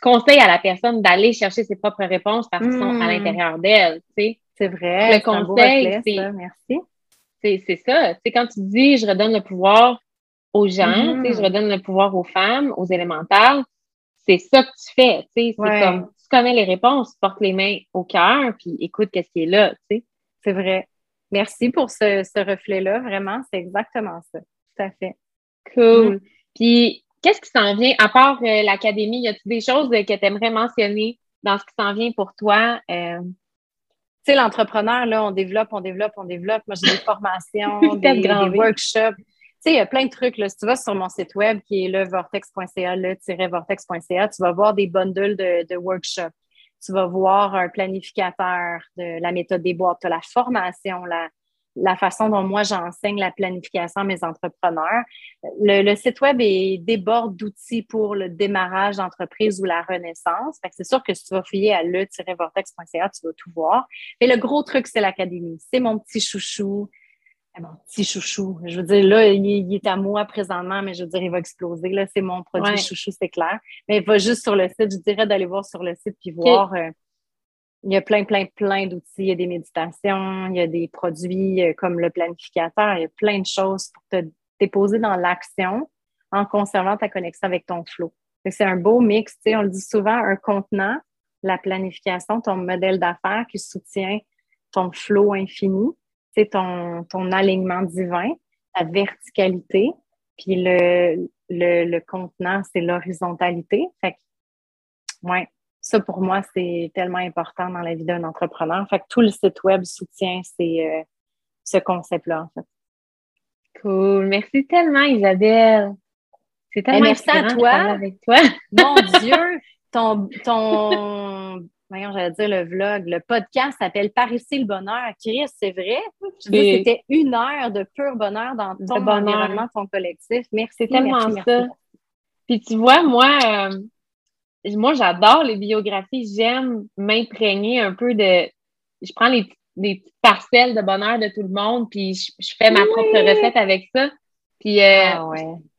[SPEAKER 2] conseilles à la personne d'aller chercher ses propres réponses parce qu'elles sont à hmm. l'intérieur d'elle.
[SPEAKER 3] C'est vrai.
[SPEAKER 2] Le conseil, c'est. Merci c'est ça. C'est quand tu dis je redonne le pouvoir aux gens, je mm-hmm. redonne le pouvoir aux femmes, aux élémentales, c'est ça que tu fais. C'est comme tu connais les réponses, tu portes les mains au cœur, puis écoute qu'est-ce qui est là.
[SPEAKER 3] C'est vrai. Merci pour ce, reflet-là. Vraiment, c'est exactement ça. Tout à fait.
[SPEAKER 2] Cool. Mm. Puis, qu'est-ce qui s'en vient, à part euh, l'académie, y a-t-il des choses que tu aimerais mentionner dans ce qui s'en vient pour toi? Euh,
[SPEAKER 3] sais, l'entrepreneur, là, on développe, on développe, on développe. Moi, j'ai des formations, des, workshops. Tu sais, il y a plein de trucs. Là. Si tu vas sur mon site web qui est le vortex.ca, le-vortex.ca, tu vas voir des bundles de, de workshops. Tu vas voir un planificateur de la méthode des boîtes, la formation, la, la façon dont moi j'enseigne la planification à mes entrepreneurs. Le, site web est déborde d'outils pour le démarrage d'entreprise ou la renaissance. c'est sûr que si tu vas fouiller à le-vortex.ca, tu vas tout voir. Mais le gros truc, c'est l'académie. C'est mon petit chouchou. Eh, mon petit chouchou. Je veux dire, là, il, est à moi présentement, mais je veux dire, il va exploser. Là, c'est mon produit chouchou, c'est clair. Mais va juste sur le site. Je dirais d'aller voir sur le site puis voir. Euh, il y a plein, plein, plein d'outils. Il y a des méditations, il y a des produits euh, comme le planificateur, il y a plein de choses pour te déposer dans l'action en conservant ta connexion avec ton flow. C'est un beau mix. On le dit souvent, un contenant, la planification, ton modèle d'affaires qui soutient ton flow infini, ton, ton alignement divin, ta verticalité. Puis le, le, le contenant, c'est l'horizontalité. Fait que, ouais, ça, pour moi, c'est tellement important dans la vie d'un entrepreneur. Fait que tout le site web soutient euh, ce concept-là, en fait.
[SPEAKER 2] Cool. Merci tellement, Isabelle.
[SPEAKER 3] C'est tellement eh, merci à toi. Avec toi. Mon Dieu, ton, ton voyons, j'allais dire le vlog, le podcast s'appelle Par ici le bonheur. Chris, c'est vrai? Je dis, c'était une heure de pur bonheur dans ton environnement, ton collectif. Merci.
[SPEAKER 2] C'est tellement ça. Puis tu vois, moi, euh, moi, j'adore les biographies. J'aime m'imprégner un peu de. Je prends les, petites parcelles de bonheur de tout le monde, puis je, fais ma propre recette avec ça. Puis euh, ah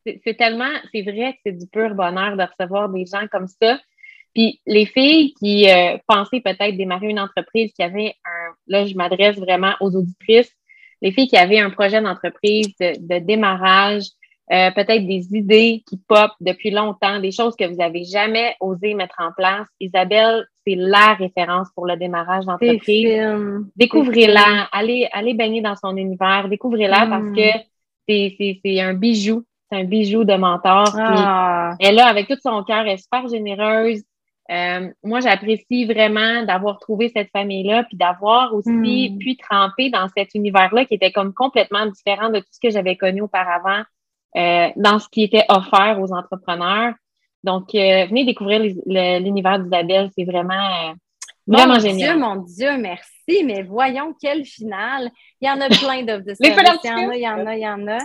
[SPEAKER 2] c'est tellement, c'est vrai que c'est du pur bonheur de recevoir des gens comme ça. Puis les filles qui euh, pensaient peut-être démarrer une entreprise, qui avaient un, là je m'adresse vraiment aux auditrices, les filles qui avaient un projet d'entreprise de, démarrage, euh, peut-être des idées qui pop depuis longtemps, des choses que vous avez jamais osé mettre en place. Isabelle, c'est la référence pour le démarrage d'entreprise. Découvrez-la, allez, allez baigner dans son univers, découvrez-la parce mm. que c'est un bijou, c'est un bijou de mentor. Ah. Elle là, avec tout son cœur, elle est super généreuse. Euh, moi, j'apprécie vraiment d'avoir trouvé cette famille-là, puis d'avoir aussi hmm. pu tremper dans cet univers-là qui était comme complètement différent de tout ce que j'avais connu auparavant, euh, dans ce qui était offert aux entrepreneurs. Donc, euh, venez découvrir l'univers d'Isabelle, c'est vraiment, vraiment
[SPEAKER 3] mon
[SPEAKER 2] génial.
[SPEAKER 3] Dieu, mon Dieu, merci. Mais voyons quel final. Il y en a plein d'offres de service. Il y en a, il y en a, il y en a.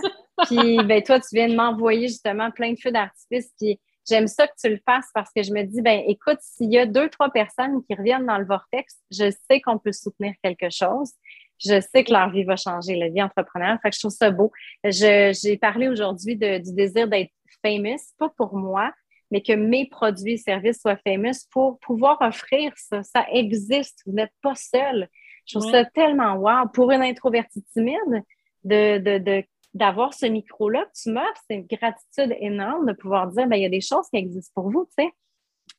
[SPEAKER 3] Puis, ben, toi, tu viens de m'envoyer justement plein de feux d'artifice. Puis, j'aime ça que tu le fasses parce que je me dis, ben écoute, s'il y a deux, trois personnes qui reviennent dans le vortex, je sais qu'on peut soutenir quelque chose. Je sais que leur vie va changer, la vie entrepreneur. Fait que je trouve ça beau. J'ai parlé aujourd'hui du désir d'être famous, pas pour moi, mais que mes produits et services soient famous pour pouvoir offrir ça. Ça existe. Vous n'êtes pas seul. Je trouve ça tellement wow. Pour une introvertie timide, de, de, de d'avoir ce micro-là que tu m'offres, c'est une gratitude énorme de pouvoir dire, ben, il y a des choses qui existent pour vous, tu sais.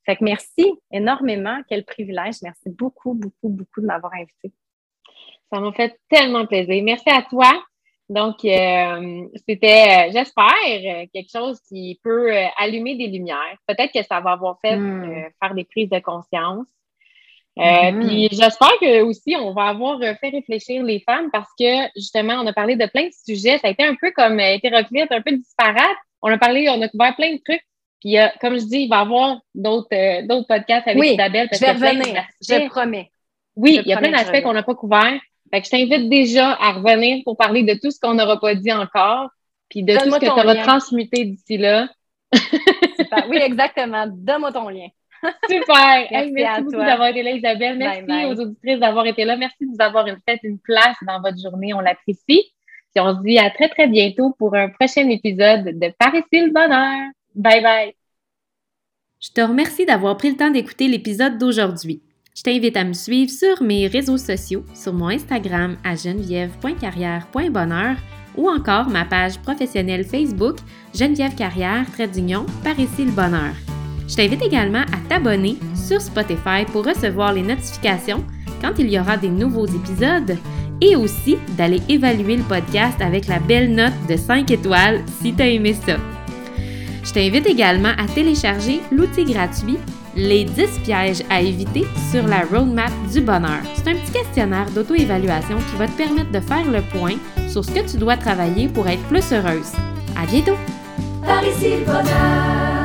[SPEAKER 3] Fait que merci énormément. Quel privilège. Merci beaucoup, beaucoup, beaucoup de m'avoir invité.
[SPEAKER 2] Ça m'a fait tellement plaisir. Merci à toi. Donc, euh, c'était, euh, j'espère, quelque chose qui peut euh, allumer des lumières. Peut-être que ça va avoir fait hmm. faire des prises de conscience. Euh, mm-hmm. Puis j'espère que aussi on va avoir fait réfléchir les femmes parce que justement on a parlé de plein de sujets. Ça a été un peu comme euh, hétéroclite, un peu disparate. On a parlé, on a couvert plein de trucs. Puis euh, comme je dis, il va y avoir d'autres euh, d'autres podcasts avec Isabelle.
[SPEAKER 3] je vais revenir. Je promets.
[SPEAKER 2] Oui, il y a plein d'aspects qu'on n'a pas couverts. Fait que je t'invite déjà à revenir pour parler de tout ce qu'on n'aura pas dit encore, puis de tout ce que tu auras transmuté d'ici là.
[SPEAKER 3] oui, exactement. Donne-moi ton lien.
[SPEAKER 2] Super! merci, beaucoup d'avoir été là, Isabelle. Merci aux auditrices d'avoir été là. Merci de nous avoir fait une place dans votre journée. On l'apprécie. Puis on se dit à très, très bientôt pour un prochain épisode de Paris le bonheur. Bye bye!
[SPEAKER 1] Je te remercie d'avoir pris le temps d'écouter l'épisode d'aujourd'hui. Je t'invite à me suivre sur mes réseaux sociaux, sur mon Instagram à geneviève.carrière.bonheur ou encore ma page professionnelle Facebook Geneviève Carrière, trait d'union, par ici le bonheur. Je t'invite également à t'abonner sur Spotify pour recevoir les notifications quand il y aura des nouveaux épisodes et aussi d'aller évaluer le podcast avec la belle note de 5 étoiles si tu as aimé ça. Je t'invite également à télécharger l'outil gratuit Les 10 pièges à éviter sur la roadmap du bonheur. C'est un petit questionnaire d'auto-évaluation qui va te permettre de faire le point sur ce que tu dois travailler pour être plus heureuse. À bientôt! Par ici bonheur!